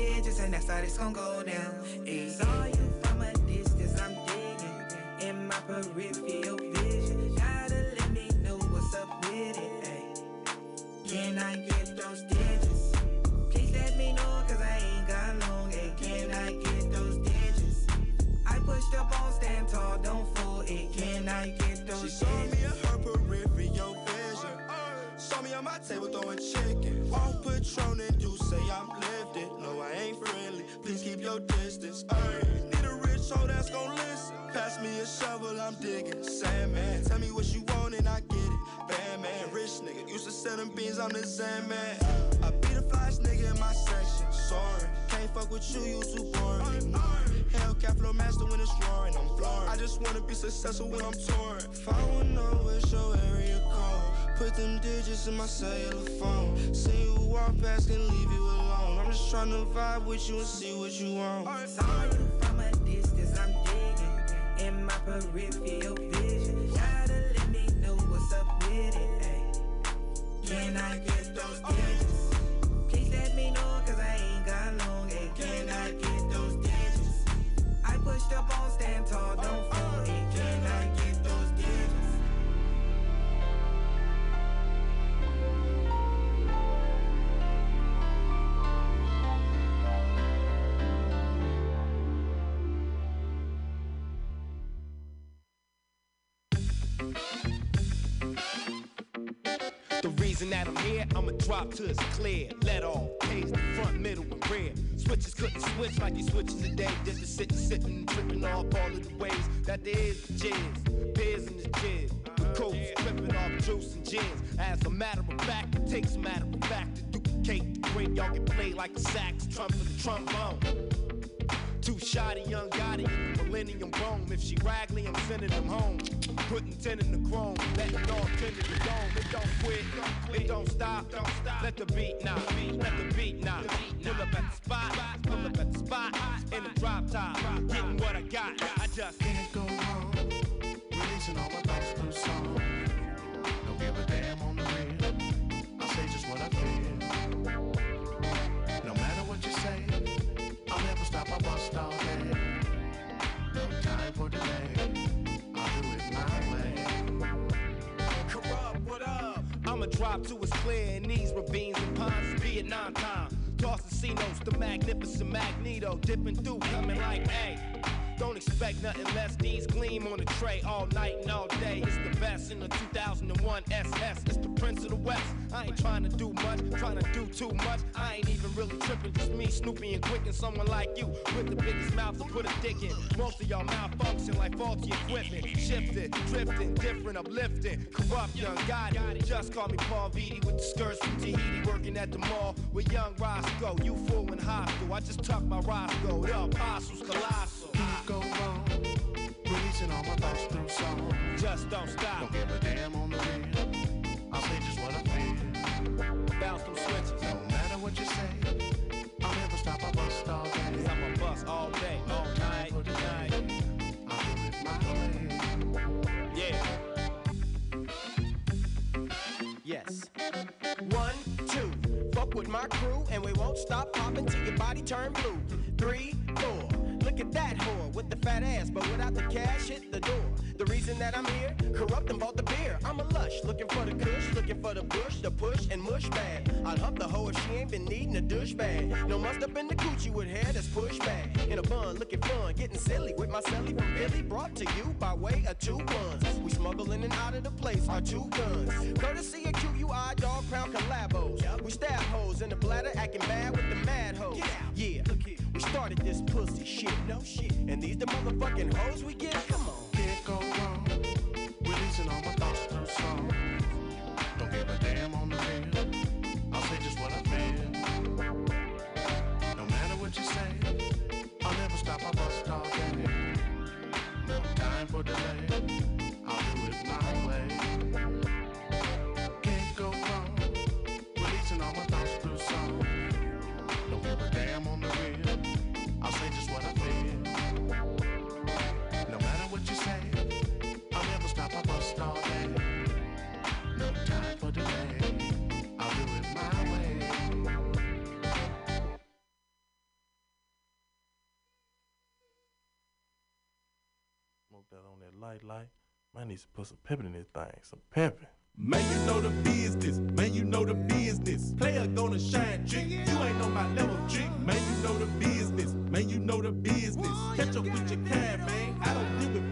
You gon' put them digits and that's how this gon' go down. Ayy. Saw you from a distance, I'm digging in my peripheral vision. Gotta let me know what's up with it. Ayy. Can I get those digits? Please let me know, cause I ain't got long. Ayy. Can I get those digits? I pushed up on stand tall, don't fool it. Can I get those She saw me in her peripheral vision. Saw me on my table throwing chicken. Off Patron and you say I'm distance. Ay, need a rich hoe that's gon' listen. Pass me a shovel, I'm digging. Sandman, tell me what you want and I get it. Bad man, rich nigga. Used to sell them beans on the Sandman. I be the flyest nigga in my section. Sorry, can't fuck with you, you too boring. Mm. Ignoring. Hellcat flow master when it's roaring. I'm flooring. I just wanna be successful when I'm touring. If I wanna know where's your area code, put them digits in my cellular phone. See you walk past and leave you alone. Just trying to vibe with you and see what you want. You from a distance, I'm digging in my peripheral vision. Gotta let me know what's up with it. Ay. Can I get those digits? Please let me know, cause I ain't got long. Ay. Can I get those digits? I pushed up on stand tall, don't reason that I'm here, I'ma drop till it's clear. Let off, pays the front, middle, and rear. Switches couldn't switch like these switches today. Just to sit and sitting and tripping off all of the ways that there is the jizz. Beers in the jizz. The coats tripping off juice and gins. As a matter of fact, it takes a matter of fact to duplicate the way y'all get played like the sax, trump for the trombone. Too shoddy, young Gotti millennium Rome. If she raggly, I'm sending them home. Putting 10 in the chrome, letting off 10 in the dome. It don't quit, it don't stop, don't stop. Let the beat knock, let the beat knock. Pull up at the spot, pull up at the spot. In the drop top, getting what I got. I just can't go wrong. Releasing all my thoughts through song. I'ma drop to it's clear in these ravines and ponds, Vietnam time. Toss the C-notes, the magnificent Magneto, dipping through, coming like, hey. Don't expect nothing less. These gleam on the tray all night and all day. It's the best in the 2001 SS. It's the Prince of the West. I ain't trying to do much, trying to do too much. I ain't even really tripping. Just me, Snoopy, and Quick, and someone like you with the biggest mouth to put a dick in. Most of y'all malfunction like faulty equipment. Shifted, drifting, different, uplifting. Corrupt, young got it. Just call me Paul Vitti with the skirts from Tahiti, working at the mall with young Roscoe. You fool and hostile. I just tuck my Roscoe. The apostles, colossal. Go wrong. Releasing all my thoughts through song. Just don't stop. Don't give a damn on the real. I'll say just what I feel. Bounce them switches. No matter what you say, I'll never stop. I bust all day. Cause I'm a bust all day, all night, night. I'll do it my way. Yeah. Yes. One, two. Fuck with my crew, and we won't stop popping till your body turn blue. Three, four at that whore with the fat ass, but without the cash, hit the door. The reason that I'm here, corrupt and bought the beer. I'm a lush, looking for the kush, looking for the bush, the push and mush bag. I'd hump the hoe if she ain't been needing a douche bag. No must up been the coochie with hair that's pushed back. In a bun, looking fun, getting silly with my silly from Billy, brought to you by way of two guns. We smuggling in and out of the place, our two guns. Courtesy of QUI, dog crown collabos. We stab hoes in the bladder, acting bad with the mad hoes. Yeah started this pussy shit. No shit. And these the motherfucking hoes we get? Come on. like, like, man needs to put some pimping in this thing, some pimping. Man, you know the business. Man, you know the business. Player gonna shine, G. You ain't on my level, G. Man, you know the business. Man, you know the business. Catch up with your cab, man. I don't deal with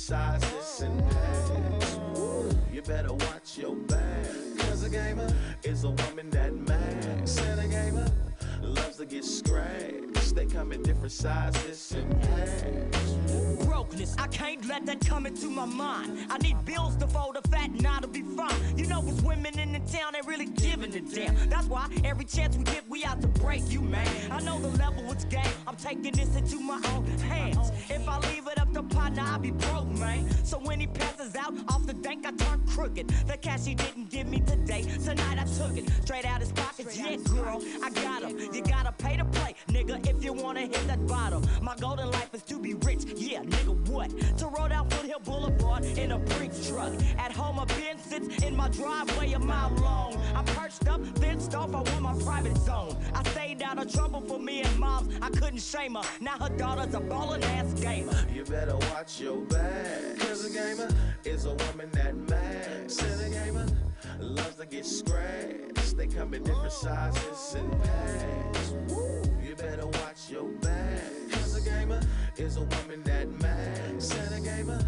sizes and packs. You better watch your back. Cause a gamer is a woman that mad. Said a gamer loves to get scratched. They come in different sizes and packs. Brokenness, I can't let that come into my mind. I need bills to fold a fat and I'll be fine. You know, it's women in the town that really giving a damn. That's why every chance we get, we out to break you, man. I know the level is game. I'm taking this into my own hands. If I leave it up to partner, I'll be broke, man. So when he passes out off the bank, I turn crooked. The cash he didn't give me today, tonight I took it straight out his pockets. Yeah, girl, I got him. You gotta pay to play, nigga, if you wanna hit that bottom. My golden life in a brick truck. At home, a Benz sits in my driveway a mile long. I'm perched up, fenced off, I want my private zone. I stayed out of trouble for me and moms, I couldn't shame her. Now her daughter's a ballin' ass gamer. You better watch your back. Cause a gamer is a woman that mad. Said a gamer loves to get scratched. They come in different sizes and packs. You better watch your back. Cause a gamer is a woman that mad. Said a gamer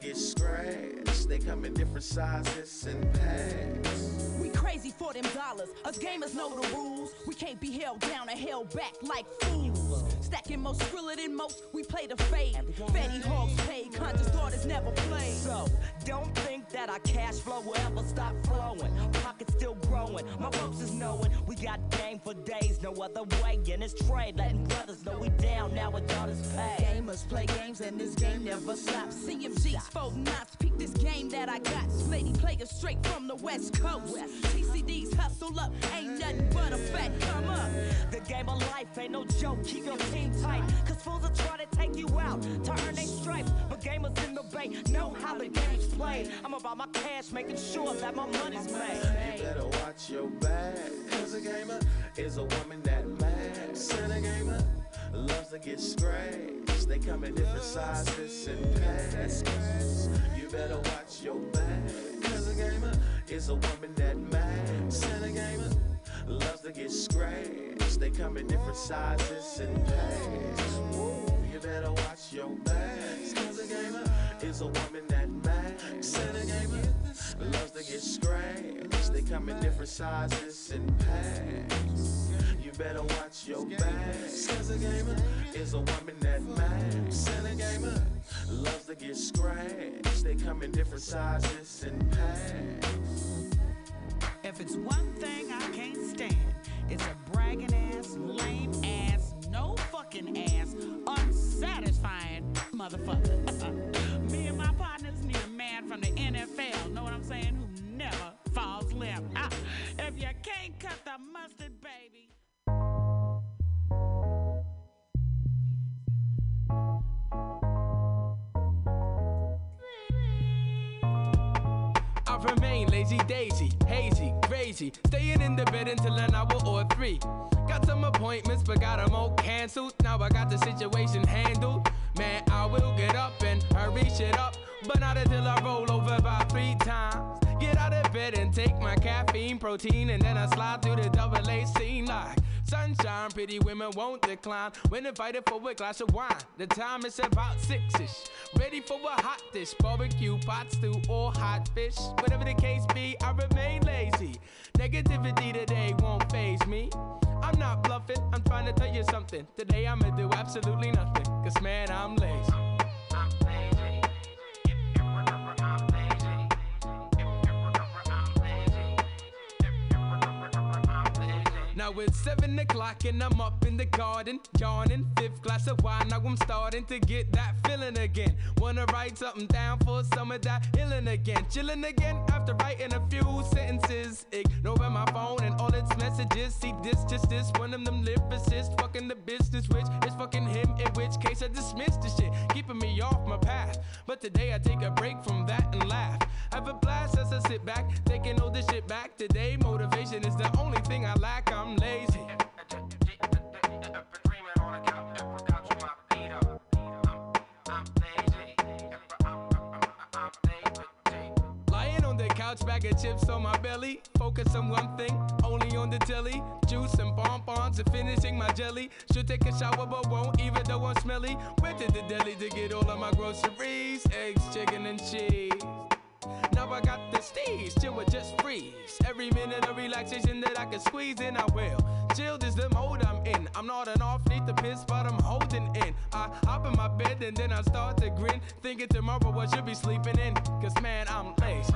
get scratched. They come in different sizes and packs. We crazy for them dollars. Us gamers know the rules. We can't be held down and held back like fools. Stacking most, skriller than most. We play the fade. Fatty hogs pay. Conscious daughters never play. So, don't think that our cash flow will ever stop flowing. Pockets still growing. My folks is knowing we got game for days, no other way. And it's trade, letting brothers know we down now with daughters pay. Gamers play games and this game never stops. CMG's four knots. Peek this game that I got. Lady players straight from the West Coast. TCDs hustle up. Ain't nothing but a fat come up. The game of life ain't no joke. Keep your team tight. Cause fools will try to take you out to earn their stripes. But gamers in the bay know how the game is played. I'm about my cash, making sure that my money's made. You better watch your back. Cause a gamer is a woman that mad. Said a gamer loves to get scratched. They come in different sizes and packs. You better watch your back. Cause a gamer is a woman that mad. Said a gamer loves to get scratched. They come in different sizes and packs. You better watch your back. Cause a gamer is a woman that mad. Said a gamer loves to get scratched. They come in different sizes and packs. Better watch your back. Cause a gamer is a woman that mad. Said a gamer loves to get scratched. They come in different sizes and packs. If it's one thing I can't stand, it's a bragging ass, lame ass, no fucking ass, unsatisfying motherfucker. Me and my partners need a man from the NFL, know what I'm saying, who never falls limp. Ah, if you can't cut the mustard, baby. I remain lazy daisy, hazy, crazy, staying in the bed until an hour or three. Got some appointments, but got them all cancelled. Now I got the situation handled. Man, I will get up and hurry shit up, but not until I roll over about three times. Get out of bed and take my caffeine, protein, and then I slide through the double A scene like sunshine. Pretty women won't decline when invited for a glass of wine. The time is about six-ish. Ready for a hot dish, barbecue, pot stew, or hot fish. Whatever the case be, I remain lazy. Negativity today won't phase me. I'm not bluffing, I'm trying to tell you something. Today I'ma do absolutely nothing. Cause man, I'm lazy. Now it's seven o'clock and I'm up in the garden, yawning. Fifth glass of wine, now I'm starting to get that feeling again. Wanna write something down for some of that healing again. Chilling again after writing a few sentences. Ignoring my phone and all its messages. See this, just this, one of them lyricists. Fucking the business, which is fucking him. In which case I dismiss the shit, keeping me off my path. But today I take a break from that and laugh. Have a blast as I sit back, taking all this shit back. Today motivation is the only thing I lack. I'm bag of chips on my belly. Focus on one thing, only on the telly. Juice and bonbons and finishing my jelly. Should take a shower, but won't, even though I'm smelly. Went to the deli to get all of my groceries eggs, chicken, and cheese. Now I got the steez, chill with just freeze. Every minute of relaxation that I can squeeze in, I will. Chilled is the mode I'm in. I'm not an off, need the piss, but I'm holding in. I hop in my bed and then I start to grin. Thinking tomorrow I should be sleeping in. Cause man, I'm lazy.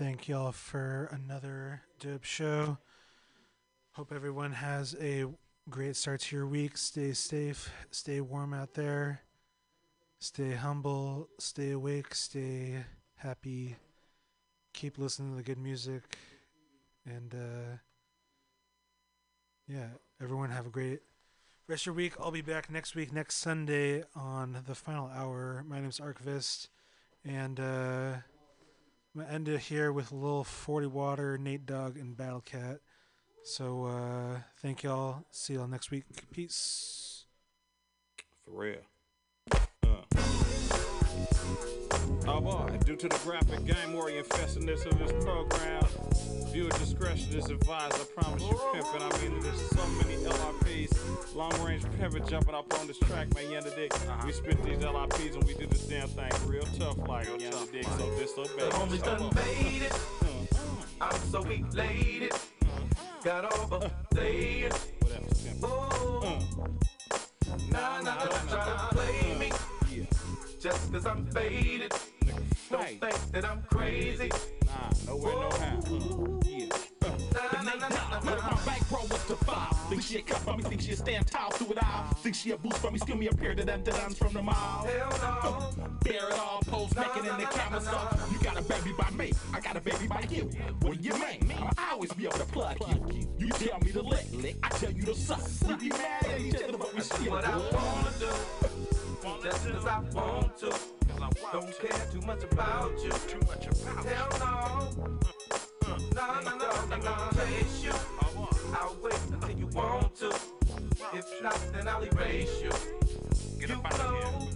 Thank y'all for another dope show. Hope everyone has a great start to your week. Stay safe, stay warm out there, stay humble, stay awake, stay happy. Keep listening to the good music, and uh, yeah, everyone have a great rest of your week. I'll be back next week, next Sunday on the final hour. My name's Archivist, and uh, I'm gonna end it here with a little 40 Water, Nate Dogg, and Battle Cat. So uh, thank y'all. See y'all next week. Peace. For real. Oh boy, due to the graphic game warrior infestedness of this program, viewer discretion is advised. I promise you, pimpin'. I mean, there's so many LRPs, long range pimpin' jumping up on this track, man. You under dig? We spit these LRPs and we do this damn thing real tough, like you under dig? So this, so bad. The homies done made it. I'm so elated. Got over playing. Ooh. Nah, nah, nah, try to play me. Just cause I'm faded. Don't think that I'm crazy. Nah, nowhere, no how. Uh, yeah. Nah, nah, nah, nah, What if my bankroll was to five? Think she a cut for me, think she a stand tall through it all. Think she a boost for me, skill me a pair of them duns from the mall. Hell no. Uh, bear it all, pose making in the camera stuff. You got a baby by me, I got a baby by you. Do you mean? I'll always be able to plug you. You tell me to lick, lick, I tell you to suck. We be mad at each other, but we still what I wanna do. Just cause I want to. Don't care too much about you. Too much about Hell no. No, no, no, no, nah. Chase you. I'll wait until you want to. If not, then I'll erase you. Get up out of here.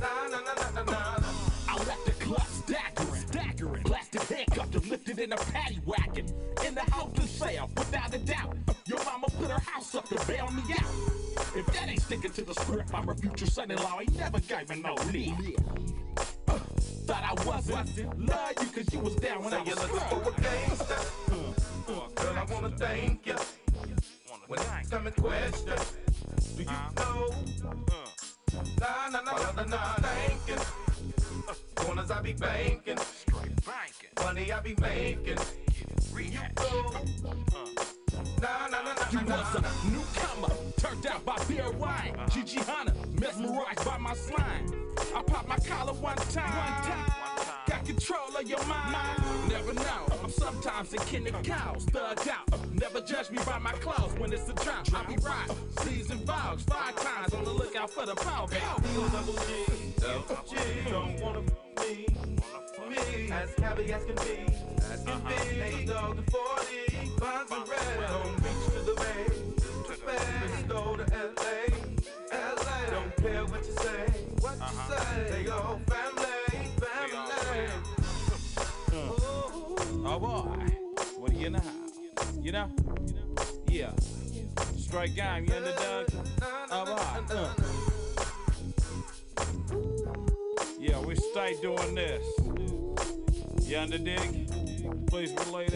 Nah, nah, nah, nah, nah, nah. I left the club staggering, staggering. Plastic and lifted in a paddy wagon. In the house to sale, without a doubt. Your mama put her house up to bail me out. If that ain't sticking to the script, I'm a future son-in-law. Ain't never gave me no lead. Uh, thought I wasn't. Love you cause you was down when Say I was you're looking for a gangster. Girl, I wanna thank you. When it's come in question, do you know? Nah, nah, nah, nah, nah, nah, thanking. Corners I be banking. Money I be making. You go. Nah, nah, nah, nah, You nah, was nah, a newcomer, turned out by beer wine. Uh-huh. Gigi Hanna, mesmerized by my slime. I popped my collar one time. Got control of your mind. Never know. I'm sometimes a kin of cows, thugged out. Never judge me by my clothes when it's a drought. I be right. Season vows five times on the lookout for the power. Double G, don't wanna me, me, as cabby as can be, as can be. Ain't dog to 40, bonds and red, don't reach to the bay, the. Let's go to LA, LA. Don't care what you say, what you say. They all family. Oh boy, what do you know? You know? Yeah. Straight game, you underdog? Boy. Uh. Yeah, we stay doing this. You under dig? Please relay that.